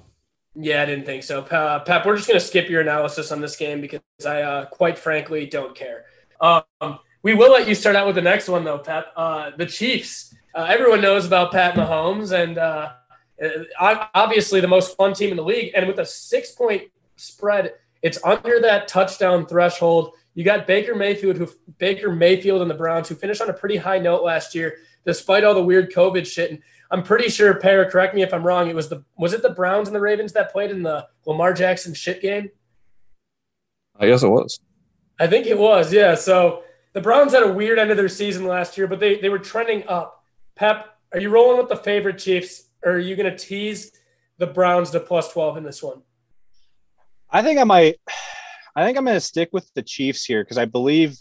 S2: Yeah, I didn't think so. Uh, Pep, we're just going to skip your analysis on this game because I, uh, quite frankly, don't care. Um, we will let you start out with the next one, though, Pep. Uh, the Chiefs. Uh, everyone knows about Pat Mahomes, and uh, uh obviously the most fun team in the league. And with a six point spread, it's under that touchdown threshold. You got Baker Mayfield, who Baker Mayfield and the Browns, who finished on a pretty high note last year, despite all the weird COVID shit. And I'm pretty sure, Per, correct me if I'm wrong. It was the was it the Browns and the Ravens that played in the Lamar Jackson shit game?
S5: I guess it was.
S2: I think it was, yeah. So the Browns had a weird end of their season last year, but they, they were trending up. Pep, are you rolling with the favorite Chiefs, or are you going to tease the Browns to plus 12 in this one?
S6: I think I might. I think I'm going to stick with the Chiefs here because I believe,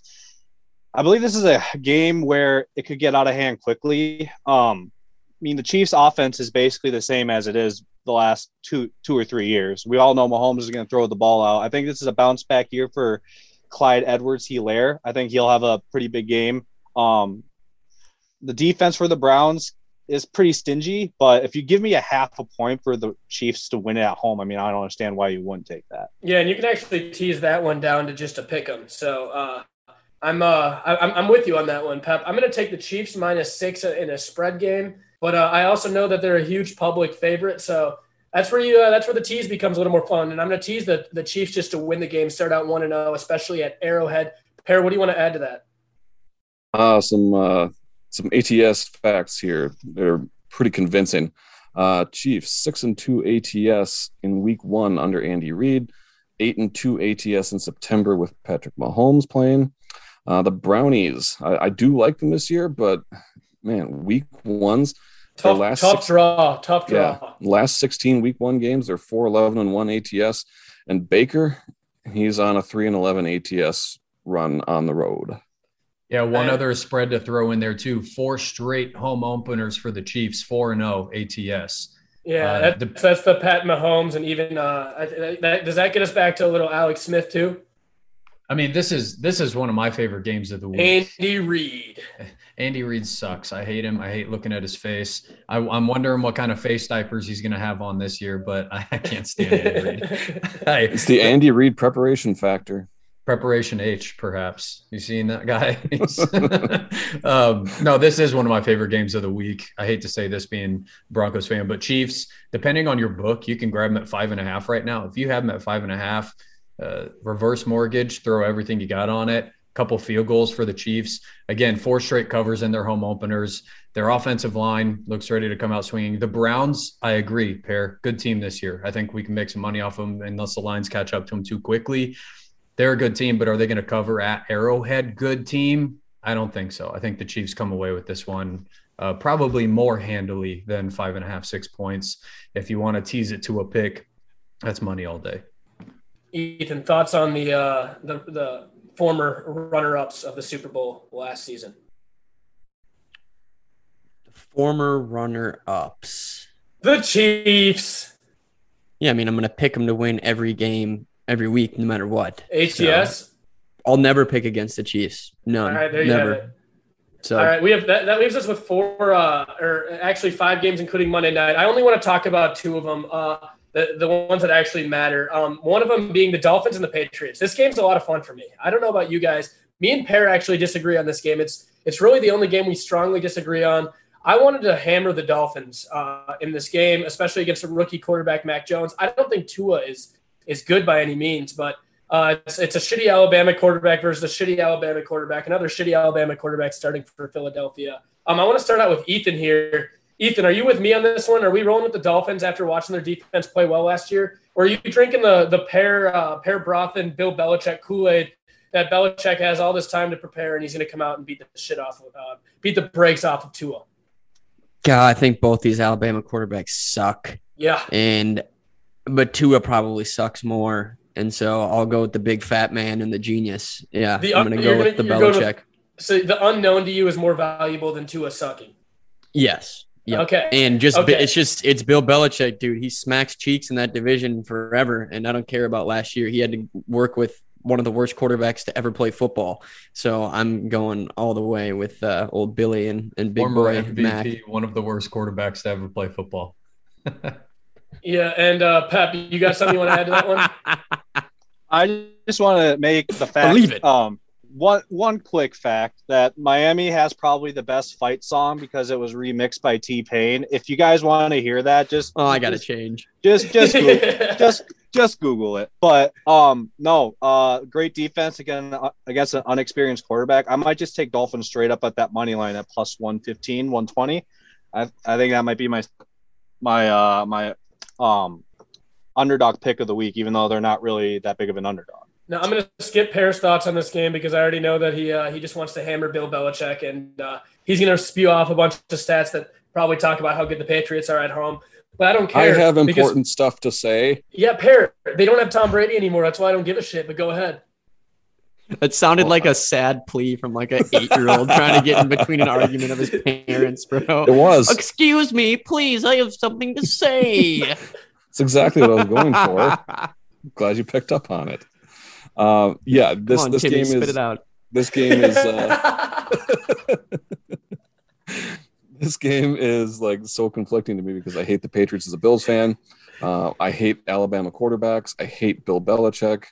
S6: I believe this is a game where it could get out of hand quickly. Um, I mean, the Chiefs' offense is basically the same as it is the last two, two or three years. We all know Mahomes is going to throw the ball out. I think this is a bounce back year for Clyde Edwards Helaire. I think he'll have a pretty big game. Um, the defense for the Browns is pretty stingy, but if you give me a half a point for the Chiefs to win it at home, I mean, I don't understand why you wouldn't take that.
S2: Yeah, and you can actually tease that one down to just a pick 'em. So uh, I'm uh, I'm I'm with you on that one, Pep. I'm going to take the Chiefs minus six in a spread game, but uh, I also know that they're a huge public favorite, so that's where you uh, that's where the tease becomes a little more fun. And I'm going to tease the the Chiefs just to win the game, start out one and zero, especially at Arrowhead. Per, what do you want to add to that?
S5: Uh, some uh, some ATS facts here. They're pretty convincing. Uh, Chiefs six and two ATS in Week One under Andy Reid, eight and two ATS in September with Patrick Mahomes playing. Uh, the Brownies, I, I do like them this year, but man, Week Ones
S2: Tough, last tough six, draw, tough draw.
S5: Yeah, last 16 week one games, they're 4 11 and 1 ATS. And Baker, he's on a 3 and 11 ATS run on the road.
S4: Yeah, one and, other spread to throw in there too. Four straight home openers for the Chiefs, 4 and 0 ATS.
S2: Yeah, uh, that, the, that's the Pat Mahomes and even uh, that, does that get us back to a little Alex Smith too?
S4: I mean, this is this is one of my favorite games of the week.
S2: Andy Reid. <laughs>
S4: Andy Reid sucks. I hate him. I hate looking at his face. I, am wondering what kind of face diapers he's going to have on this year, but I, <laughs> I can't stand Andy Reid. <laughs>
S5: it's the Andy Reid preparation factor.
S4: Preparation H, perhaps. You seen that guy? um, no, this is one of my favorite games of the week. I hate to say this being Broncos fan, but Chiefs, depending on your book, you can grab them at five and a half right now. If you have them at five and a half, uh, reverse mortgage, throw everything you got on it. Couple field goals for the Chiefs. Again, four straight covers in their home openers. Their offensive line looks ready to come out swinging. The Browns, I agree, Per good team this year. I think we can make some money off them unless the lines catch up to them too quickly. They're a good team, but are they going to cover at Arrowhead? Good team? I don't think so. I think the Chiefs come away with this one uh, probably more handily than five and a half, six points. If you want to tease it to a pick, that's money all day.
S2: Ethan, thoughts on the uh, the, the former runner-ups of the Super Bowl last season?
S3: The former runner-ups.
S2: The Chiefs.
S3: Yeah, I mean, I'm going to pick them to win every game every week, no matter what.
S2: ATS.
S3: So I'll never pick against the Chiefs. None.
S2: All right, there
S3: you never.
S2: have it. So all right, we have that. That leaves us with four, uh, or actually five games, including Monday night. I only want to talk about two of them. Uh, the, the ones that actually matter. Um, one of them being the Dolphins and the Patriots. This game's a lot of fun for me. I don't know about you guys. Me and Per actually disagree on this game. It's it's really the only game we strongly disagree on. I wanted to hammer the Dolphins uh, in this game, especially against a rookie quarterback, Mac Jones. I don't think Tua is is good by any means, but uh, it's, it's a shitty Alabama quarterback versus a shitty Alabama quarterback, another shitty Alabama quarterback starting for Philadelphia. Um, I want to start out with Ethan here. Ethan, are you with me on this one? Are we rolling with the Dolphins after watching their defense play well last year? Or are you drinking the the pair uh, pair broth and Bill Belichick Kool Aid that Belichick has all this time to prepare and he's going to come out and beat the shit off of uh, beat the brakes off of Tua?
S3: God, I think both these Alabama quarterbacks suck.
S2: Yeah,
S3: and but Tua probably sucks more, and so I'll go with the big fat man and the genius. Yeah, the, I'm going to go with the Belichick. With,
S2: so the unknown to you is more valuable than Tua sucking.
S3: Yes. Yep.
S2: Okay.
S3: And just okay. it's just it's Bill Belichick, dude. He smacks cheeks in that division forever, and I don't care about last year. He had to work with one of the worst quarterbacks to ever play football. So I'm going all the way with uh, old Billy and, and big
S4: Former
S3: boy
S4: MVP,
S3: Mac.
S4: One of the worst quarterbacks to ever play football. <laughs>
S2: yeah, and uh, Pep, you got something you want to add to that one? <laughs>
S6: I just want to make the fact.
S3: Believe it.
S6: Um, one one quick fact that Miami has probably the best fight song because it was remixed by T Pain. If you guys want to hear that, just
S3: oh, I got
S6: to
S3: change.
S6: Just just Google, <laughs> just just Google it. But um, no, uh, great defense again uh, against an unexperienced quarterback. I might just take Dolphins straight up at that money line at plus 115, 120. I I think that might be my my uh my um underdog pick of the week, even though they're not really that big of an underdog.
S2: Now I'm going to skip Per's thoughts on this game because I already know that he uh, he just wants to hammer Bill Belichick and uh, he's going to spew off a bunch of stats that probably talk about how good the Patriots are at home. But I don't care.
S5: I have important because, stuff to say.
S2: Yeah, Per. They don't have Tom Brady anymore. That's why I don't give a shit. But go ahead.
S3: It sounded like a sad plea from like an eight-year-old <laughs> trying to get in between an argument of his parents, bro.
S5: It was.
S3: Excuse me, please. I have something to say. <laughs>
S5: That's exactly what I was going for. <laughs> Glad you picked up on it. Uh, yeah, this on, this Timmy, game is this game is uh, <laughs> this game is like so conflicting to me because I hate the Patriots as a Bills fan. Uh, I hate Alabama quarterbacks. I hate Bill Belichick.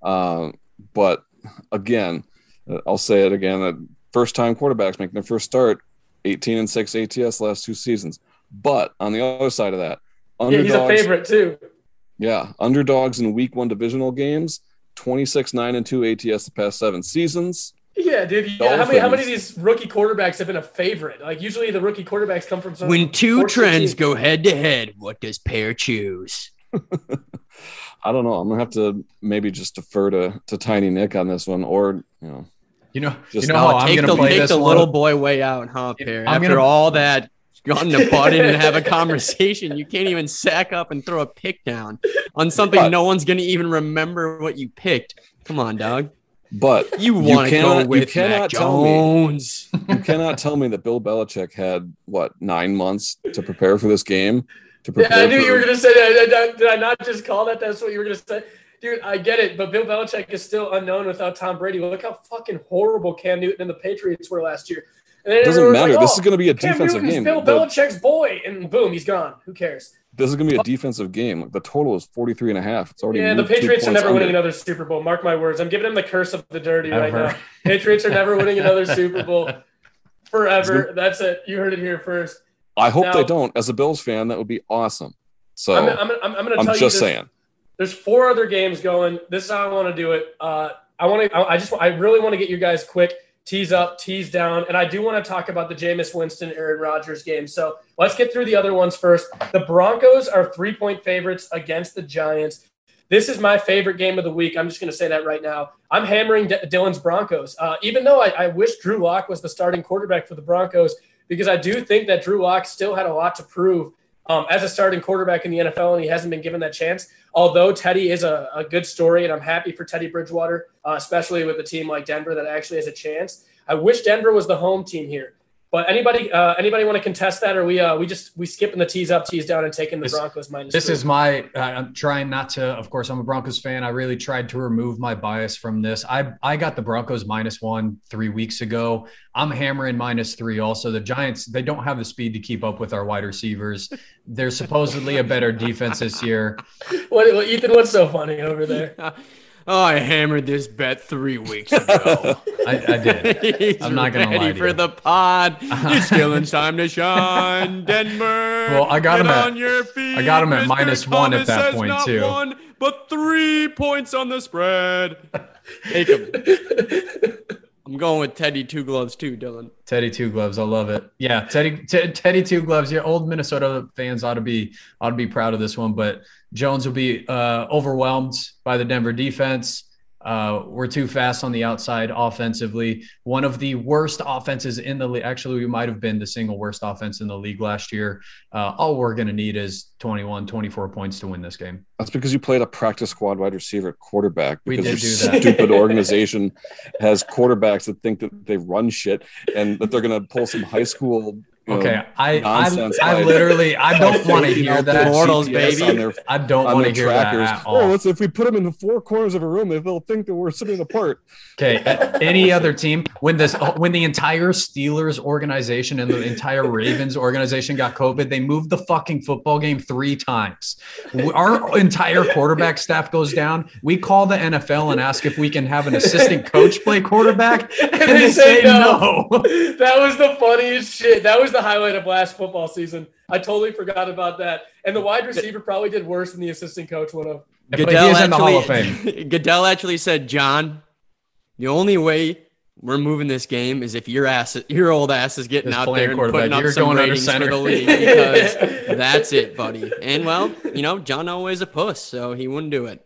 S5: Uh, but again, uh, I'll say it again: that first time quarterbacks making their first start, 18 and six ATS last two seasons. But on the other side of that,
S2: yeah, he's a favorite too.
S5: Yeah, underdogs in Week One divisional games 26 9 and 2 ATS the past seven seasons.
S2: Yeah, dude. Yeah, how many how many of these rookie quarterbacks have been a favorite? Like usually the rookie quarterbacks come from some
S3: When two trends team. go head to head, what does Per choose? <laughs>
S5: I don't know. I'm gonna have to maybe just defer to to Tiny Nick on this one, or you know,
S4: you know,
S3: just
S4: you know how
S3: take
S4: I'm
S3: the,
S4: take
S3: the little boy way out, huh, Per? After gonna, all that gotten to butt in and have a conversation. You can't even sack up and throw a pick down on something but, no one's going to even remember what you picked. Come on, dog.
S5: But
S3: you want to go with you cannot Mac Jones.
S5: Tell me, <laughs> you cannot tell me that Bill Belichick had what nine months to prepare for this game. To prepare
S2: yeah, I knew
S5: for,
S2: you were going to say that. Did I, did I not just call that? That's what you were going to say. dude, I get it, but Bill Belichick is still unknown without Tom Brady. Look how fucking horrible Cam Newton and the Patriots were last year.
S5: It doesn't matter. Like, oh, this is going to be a Cam defensive Newton's game.
S2: Bill Belichick's boy, and boom, he's gone. Who cares?
S5: This is going to be a defensive game. The total is 43 and a half. It's already
S2: Yeah, the Patriots are never under. winning another Super Bowl. Mark my words. I'm giving them the curse of the dirty Ever. right now. Patriots are never winning another Super Bowl <laughs> forever. That's it. You heard it here first.
S5: I hope now, they don't. As a Bills fan, that would be awesome. So I'm,
S2: I'm, I'm, I'm going to tell
S5: I'm just saying.
S2: There's four other games going. This is how I want to do it. Uh, I want to. I just. I really want to get you guys quick tease up, tease down, and I do want to talk about the Jameis Winston, Aaron Rodgers game. So let's get through the other ones first. The Broncos are three point favorites against the Giants. This is my favorite game of the week. I'm just going to say that right now. I'm hammering D- Dylan's Broncos, uh, even though I, I wish Drew Lock was the starting quarterback for the Broncos because I do think that Drew Lock still had a lot to prove um, as a starting quarterback in the NFL, and he hasn't been given that chance. Although Teddy is a, a good story, and I'm happy for Teddy Bridgewater, uh, especially with a team like Denver that actually has a chance. I wish Denver was the home team here. But anybody, uh, anybody want to contest that, or we uh, we just we skipping the tees up, tees down, and taking the this, Broncos minus.
S4: This three. is my. Uh, I'm trying not to. Of course, I'm a Broncos fan. I really tried to remove my bias from this. I I got the Broncos minus one three weeks ago. I'm hammering minus three. Also, the Giants they don't have the speed to keep up with our wide receivers. They're supposedly a better defense this year. <laughs>
S2: What, what Ethan? What's so funny over there? <laughs>
S3: Oh, I hammered this bet three weeks ago. <laughs>
S4: I, I, did. <laughs> I'm not gonna lie. ready
S3: for the pod. It's <laughs> Dylan's time to shine, Denver.
S4: Well, I got him at. On your feet. I got him at minus one at that point too. One,
S3: but three points on the spread. Take him. I'm going with Teddy Two Gloves too, Dylan.
S4: Teddy Two Gloves, I love it. Yeah, Teddy t- Teddy Two Gloves. Your old Minnesota fans ought to be ought to be proud of this one. But Jones will be uh, overwhelmed by the Denver defense. Uh, we're too fast on the outside offensively. One of the worst offenses in the league. Actually, we might have been the single worst offense in the league last year. Uh, all we're going to need is 21, 24 points to win this game.
S5: That's because you played a practice squad wide receiver quarterback.
S4: Because we
S5: did
S4: do that.
S5: Stupid organization has quarterbacks that think that they run shit and that they're going to pull some high school
S4: Okay, I, I, I literally I <laughs> don't want to hear that.
S3: Mortals, baby. Their,
S4: I don't want to hear trackers. that at all.
S5: Oh, if we put them in the four corners of a room, they'll think that we're sitting apart.
S4: Okay, any other team when this when the entire Steelers organization and the entire Ravens organization got COVID, they moved the fucking football game three times. Our entire quarterback staff goes down. We call the NFL and ask if we can have an assistant coach play quarterback, <laughs> and, and they, they, say, say no.
S2: no. <laughs> That was the funniest shit. That was the highlight of last football season. I totally forgot about that. And the wide receiver probably did worse than the assistant coach would have.
S3: Goodell actually, <laughs> Goodell actually said, John, the only way we're moving this game is if your ass, your old ass is getting out there and putting up You're some ratings for the league <laughs> because that's it, buddy. And well, you know, John always a puss, so he wouldn't do it.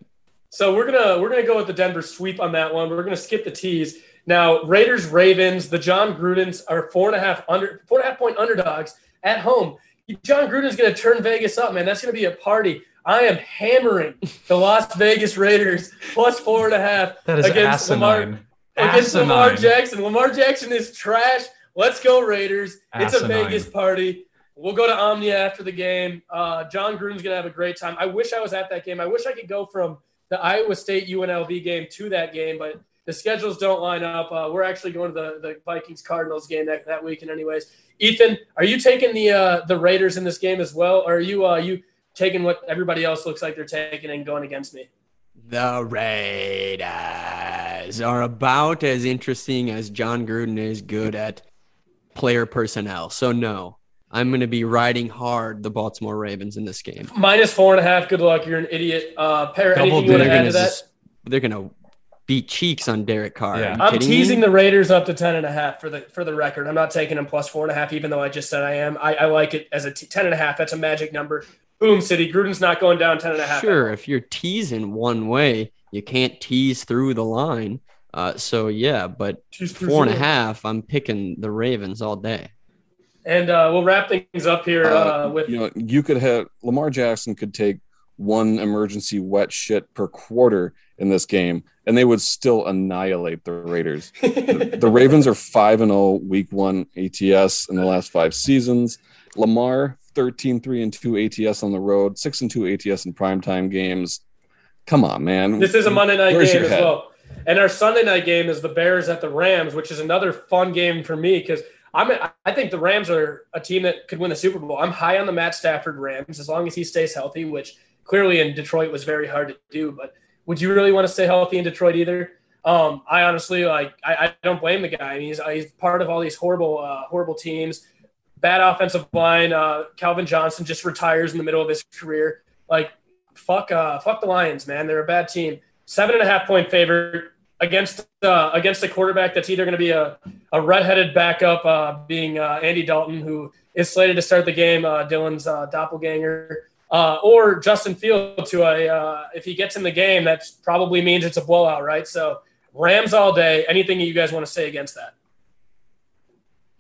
S2: So we're gonna we're gonna go with the Denver sweep on that one. We're gonna skip the tees. Now, Raiders, Ravens, the Jon Grudens are four and a half under four and a half point underdogs at home. Jon Gruden's going to turn Vegas up, man. That's going to be a party. I am hammering the Las Vegas Raiders plus four and a half
S4: against asinine.
S2: Lamar against asinine. Lamar Jackson. Lamar Jackson is trash. Let's go Raiders! Asinine. It's a Vegas party. We'll go to Omnia after the game. Uh, Jon Gruden's gonna have a great time. I wish I was at that game. I wish I could go from the Iowa State UNLV game to that game, but the schedules don't line up. Uh, we're actually going to the, the Vikings Cardinals game that, that weekend, anyways. Ethan, are you taking the uh, the Raiders in this game as well, or are you uh, you taking what everybody else looks like they're taking and going against me?
S3: The Raiders are about as interesting as Jon Gruden is good at player personnel. So no, I'm going to be riding hard the Baltimore Ravens in this game.
S2: Minus four and a half. Good luck. You're an idiot. Uh, Per, anything you want to add to that?
S3: They're going to beat cheeks on Derek Carr. Yeah.
S2: I'm teasing me? the Raiders up to 10 and a half for the for the record. I'm not taking them plus four and a half, even though I just said I am. I, I like it as a t- 10 and a half. That's a magic number. Boom City. Gruden's not going down 10 and a half.
S3: Sure. If you're teasing one way, you can't tease through the line. Uh, so yeah, but four and a half, I'm picking the Ravens all day.
S2: And uh, we'll wrap things up here uh, uh with
S5: you know you could have Lamar Jackson could take one emergency wet shit per quarter in this game, and they would still annihilate the Raiders. the, <laughs> the, Ravens are 5 and 0 week 1 ATS in the last 5 seasons. Lamar 13 3 and 2 ATS on the road, 6 and 2 ATS in primetime games. Come on, man.
S2: This is a Monday night Where's game as well. And our Sunday night game is the Bears at the Rams, which is another fun game for me because I'm I think the Rams are a team that could win the Super Bowl. I'm high on the Matt Stafford Rams as long as he stays healthy, which clearly in Detroit was very hard to do. But would you really want to stay healthy in Detroit either? Um, I honestly like I, I, don't blame the guy. I mean, he's he's part of all these horrible uh, horrible teams. Bad offensive line. Uh, Calvin Johnson just retires in the middle of his career. Like fuck uh, fuck the Lions, man. They're a bad team. Seven and a half point favorite against uh, against a quarterback that's either going to be a, a redheaded backup, uh, being uh, Andy Dalton, who is slated to start the game, uh, Dylan's uh, doppelganger, uh, or Justin Fields, who I, if he gets in the game, that probably means it's a blowout, right? So Rams all day. Anything you guys want to say against that?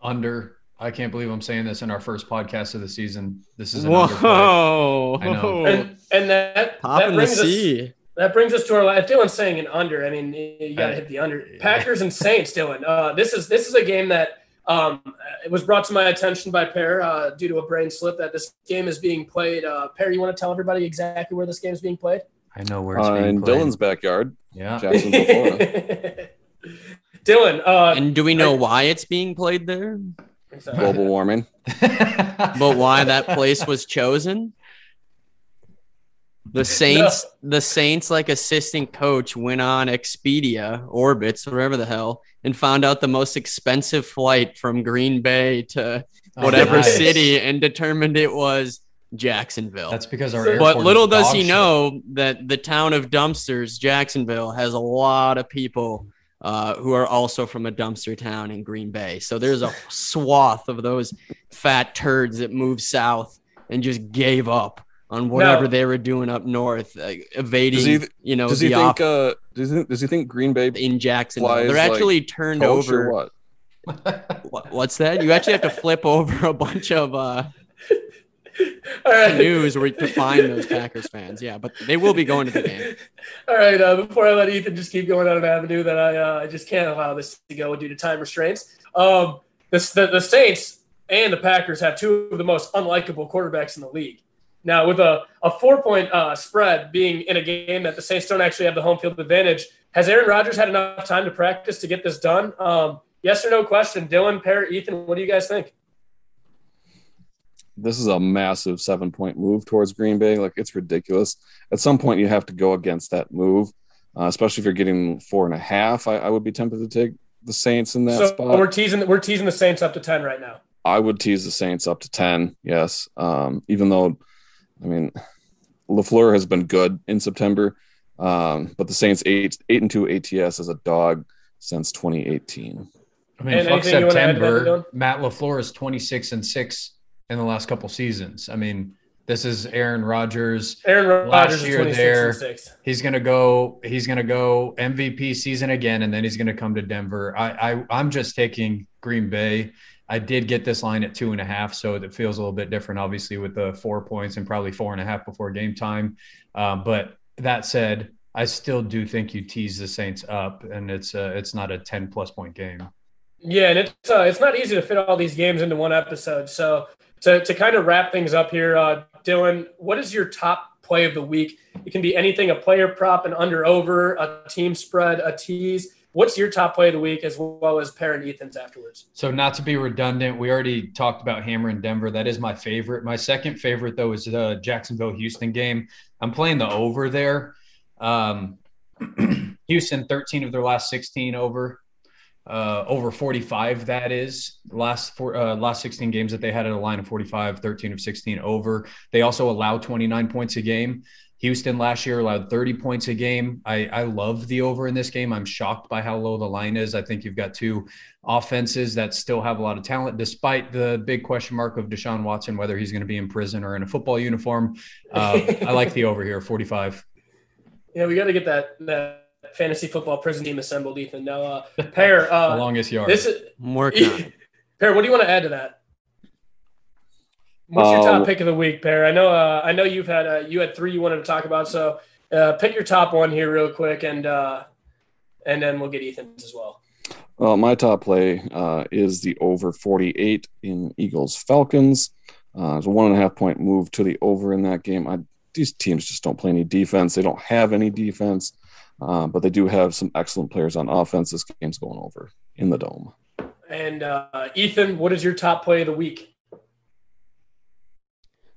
S4: Under. I can't believe I'm saying this in our first podcast of the season. This is
S3: an whoa,
S4: I know,
S2: and, and that Pop that brings us that brings us to our if Dylan's saying an under. I mean, you got to hit the under. Packers and Saints, Dylan. Uh, this is this is a game that um, it was brought to my attention by Per uh, due to a brain slip that this game is being played. Uh, Per, you want to tell everybody exactly where this game is being played?
S4: I know where it's uh, being
S5: in
S4: played.
S5: Dylan's backyard.
S4: Yeah,
S5: Jacksonville, <laughs> Florida.
S2: Dylan, uh,
S3: and do we know I, why it's being played there?
S5: Global warming. <laughs>
S3: but why that place was chosen? The Saints, no. the Saints, like assistant coach, went on Expedia, Orbitz, whatever the hell, and found out the most expensive flight from Green Bay to oh, whatever oh, nice. city, and determined it was Jacksonville.
S4: That's because our.
S3: But little does he shit. know that the town of dumpsters, Jacksonville, has a lot of people uh, who are also from a dumpster town in Green Bay. So there's a <laughs> swath of those fat turds that moved south and just gave up on whatever they were doing up north, uh, evading. He, you know,
S5: does he think? Off- uh, does he think? Does he think Green Bay
S3: in Jacksonville? They're actually like turned over.
S5: What? <laughs>
S3: What's that? You actually have to flip <laughs> over a bunch of uh, <laughs> All right. news where to find those Packers fans. Yeah, but they will be going to the game.
S2: All right. Uh, before I let Ethan just keep going on an avenue that I uh, I just can't allow this to go due to time restraints. Um, this the, the Saints and the Packers have two of the most unlikable quarterbacks in the league. Now, with a, a four point uh, spread being in a game that the Saints don't actually have the home field advantage, has Aaron Rodgers had enough time to practice to get this done? Um, yes or no question. Dylan, Parrott, Ethan, what do you guys think?
S5: This is a massive seven point move towards Green Bay. Like, it's ridiculous. At some point, you have to go against that move, uh, especially if you're getting four and a half. I, I, would be tempted to take the Saints in that so spot.
S2: We're teasing, we're teasing the Saints up to 10 right now.
S5: I would tease the Saints up to 10, yes. Um, even though I mean, Lafleur has been good in September, um, but the Saints eight eight and two ATS as a dog since 2018.
S4: I mean, fuck September. Matt Lafleur is 26 and six in the last couple seasons. I mean, this is Aaron Rodgers.
S2: Aaron Rodgers last year there.
S4: He's gonna go. He's gonna go MVP season again, and then he's gonna come to Denver. I, I I'm just taking Green Bay. I did get this line at two and a half, so it feels a little bit different, obviously, with the four points and probably four and a half before game time. Um, but that said, I still do think you tease the Saints up, and it's uh, it's not a ten plus point game.
S2: Yeah, and it's uh, it's not easy to fit all these games into one episode. So to to kind of wrap things up here, uh, Dylan, what is your top play of the week? It can be anything: a player prop, an under over, a team spread, a tease. What's your top play of the week as well as Parent Ethan's afterwards?
S4: So, not to be redundant, we already talked about Hammer and Denver. That is my favorite. My second favorite, though, is the Jacksonville Houston game. I'm playing the over there. Um, <clears throat> Houston, 13 of their last 16 over. Uh, over 45 that is last four uh, last 16 games that they had at a line of 45 13 of 16 over they also allow 29 points a game Houston last year allowed 30 points a game. I, I love the over in this game. I'm shocked by how low the line is. I think you've got two offenses that still have a lot of talent, despite the big question mark of Deshaun Watson, whether he's going to be in prison or in a football uniform. Uh, I like the over here, 45.
S2: Yeah, we got to get that that fantasy football prison team assembled, Ethan. Now, uh, Per, uh, <laughs>
S4: the longest yard.
S2: This is
S3: I'm working. <laughs>
S2: Per, what do you want to add to that? What's your top um, pick of the week, Per? I know uh, I know you've had uh, you had three you wanted to talk about, so uh, pick your top one here real quick, and uh, and then we'll get Ethan's as well.
S5: Well, my top play uh, is the over 48 in Eagles Falcons. Uh, it's a one and a half point move to the over in that game. I these teams just don't play any defense. They don't have any defense, uh, but they do have some excellent players on offense. This game's going over in the dome.
S2: And uh, Ethan, what is your top play of the week?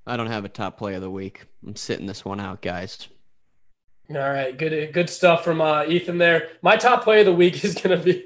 S3: I don't have a top play of the week. I'm sitting this one out, guys.
S2: All right, good good stuff from uh, Ethan there. My top play of the week <laughs> is going to be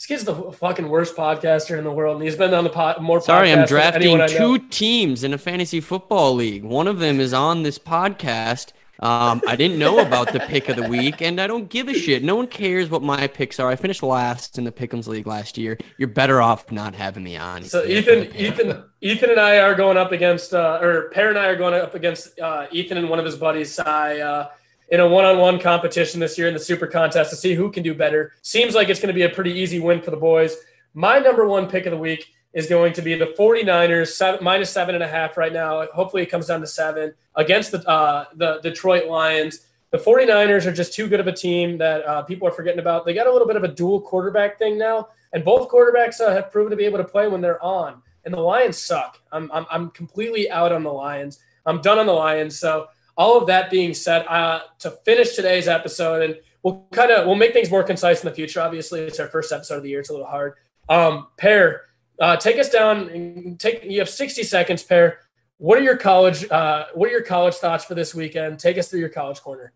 S2: this kid's the fucking worst podcaster in the world, and he's been on the pod more.
S3: Sorry, I'm drafting two teams in a fantasy football league. One of them is on this podcast. Um, I didn't know about the pick of the week, and I don't give a shit. No one cares what my picks are. I finished last in the Pickums League last year. You're better off not having me on.
S2: So Ethan, Ethan, Ethan, and I are going up against, uh, or Per and I are going up against uh, Ethan and one of his buddies, Cy. Uh, in a one-on-one competition this year in the super contest to see who can do better. Seems like it's going to be a pretty easy win for the boys. My number one pick of the week is going to be the 49ers, seven, minus seven and a half right now. Hopefully it comes down to seven against the, uh, the Detroit Lions. The 49ers are just too good of a team that uh, people are forgetting about. They got a little bit of a dual quarterback thing now, and both quarterbacks uh, have proven to be able to play when they're on. And the Lions suck. I'm, I'm, I'm completely out on the Lions. I'm done on the Lions. So all of that being said, uh, to finish today's episode, and we'll kind of we'll make things more concise in the future. Obviously, it's our first episode of the year; it's a little hard. Um, Per, uh, take us down. Take you have sixty seconds, Per. What are your college uh, What are your college thoughts for this weekend? Take us through your college corner.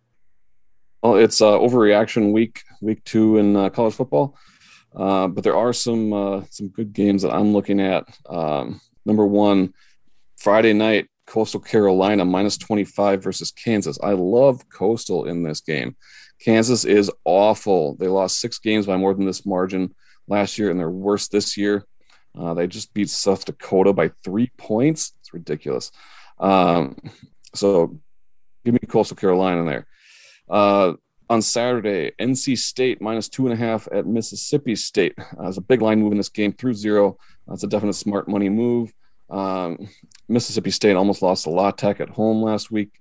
S5: Well, it's uh, overreaction week, week two in uh, college football. Uh, but there are some uh, some good games that I'm looking at. Um, number one, Friday night, Coastal Carolina minus 25 versus Kansas. I love Coastal in this game. Kansas is awful. They lost six games by more than this margin last year, and they're worse this year. Uh, they just beat South Dakota by three points. It's ridiculous. Um, so give me Coastal Carolina there. Uh, on Saturday, NC State minus two and a half at Mississippi State. Uh, a big line move in this game through zero. That's a definite smart money move. Um, Mississippi State almost lost to La Tech at home last week.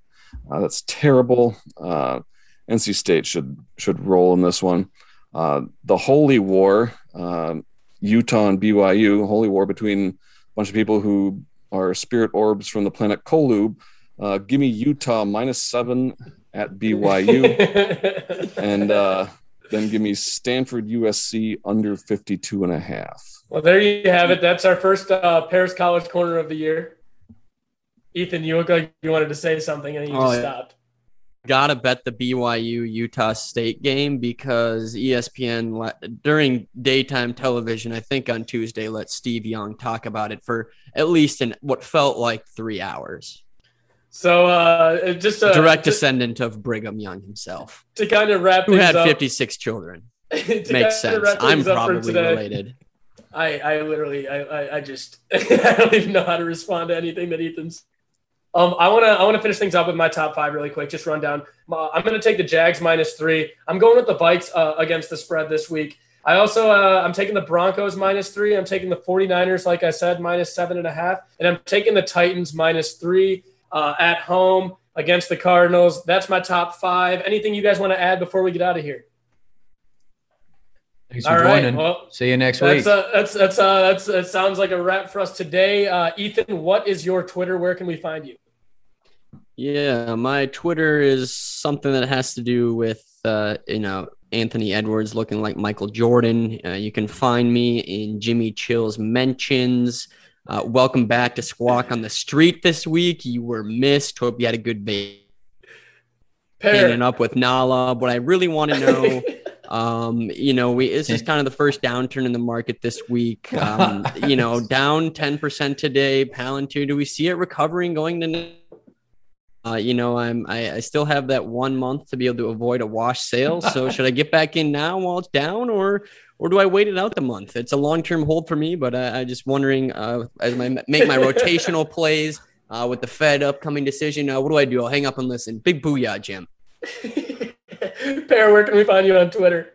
S5: Uh, that's terrible. Uh, NC State should should roll in this one. Uh, the Holy War, um, Utah and BYU, Holy War between a bunch of people who are spirit orbs from the planet Kolob. Uh, give me Utah minus seven at BYU, <laughs> and uh, then give me Stanford USC under 52 and a half.
S2: Well, there you have it. That's our first uh, Paris College Corner of the year. Ethan, you look like you wanted to say something and you oh, just yeah. stopped.
S3: Gotta bet the BYU Utah State game because ESPN during daytime television, I think on Tuesday, let Steve Young talk about it for at least in what felt like three hours.
S2: So, uh, just a
S3: direct descendant of Brigham Young himself,
S2: to kind of wrap,
S3: who had 56 children. <laughs> Makes sense. I'm probably related.
S2: I, I literally, I, I, I just, <laughs> I don't even know how to respond to anything that Ethan's. Um, I want to, I want to finish things up with my top five really quick. Just run down. I'm going to take the Jags minus three. I'm going with the Vikes uh, against the spread this week. I also, uh, I'm taking the Broncos minus three. I'm taking the 49ers, like I said, minus seven and a half. And I'm taking the Titans minus three uh, at home against the Cardinals. That's my top five. Anything you guys want to add before we get out of here?
S4: Thanks for All joining. Right. Well, See you next
S2: that's,
S4: week.
S2: Uh, that's that's uh, that's that sounds like a wrap for us today. Uh, Ethan, what is your Twitter? Where can we find you?
S3: Yeah, my Twitter is something that has to do with uh, you know Anthony Edwards looking like Michael Jordan. Uh, you can find me in Jimmy Chill's mentions. Uh, welcome back to Squawk on the Street this week. You were missed. Hope you had a good day. Pairing up with Nala. What I really want to know <laughs> Um, you know, we this is kind of the first downturn in the market this week. Um, you know, <laughs> down 10% today. Palantir, do we see it recovering going to uh, you know, I'm I, I, still have that one month to be able to avoid a wash sale. So <laughs> should I get back in now while it's down, or or do I wait it out the month? It's a long term hold for me, but I, I just wondering uh, as I make my rotational <laughs> plays uh, with the Fed upcoming decision. Uh, what do I do? I'll hang up and listen. Big booyah, Jim. <laughs>
S2: Per, where can we find you on Twitter?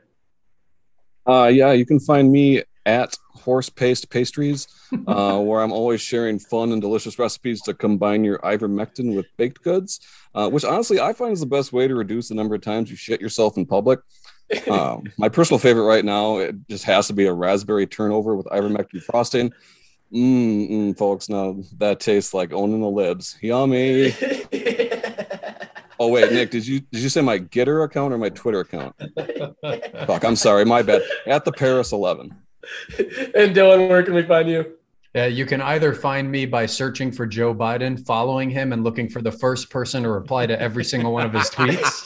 S5: Uh, yeah, you can find me at Horse Paste Pastries, <laughs> uh, where I'm always sharing fun and delicious recipes to combine your ivermectin with baked goods, uh, which honestly I find is the best way to reduce the number of times you shit yourself in public. Um, <laughs> my personal favorite right now it just has to be a raspberry turnover with ivermectin frosting. Mmm, folks, now that tastes like owning the libs. Yummy. <laughs> Oh wait, Nick, did you did you say my Gettr account or my Twitter account? Fuck, I'm sorry, my bad. At the Paris Eleven. <laughs>
S2: and Dylan, where can we find you?
S4: Yeah, you can either find me by searching for Joe Biden, following him, and looking for the first person to reply to every single one of his tweets.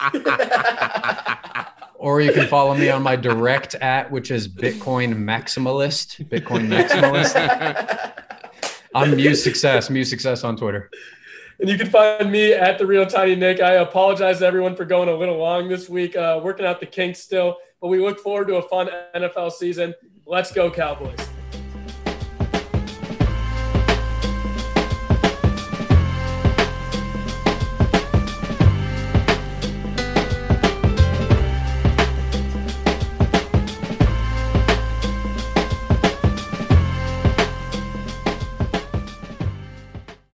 S4: <laughs> or you can follow me on my direct at, which is Bitcoin Maximalist. Bitcoin Maximalist. I'm Muse Success. Muse Success on Twitter.
S2: And you can find me at the real Tiny Nick. I apologize to everyone for going a little long this week, uh, working out the kinks still, but we look forward to a fun NFL season. Let's go, Cowboys.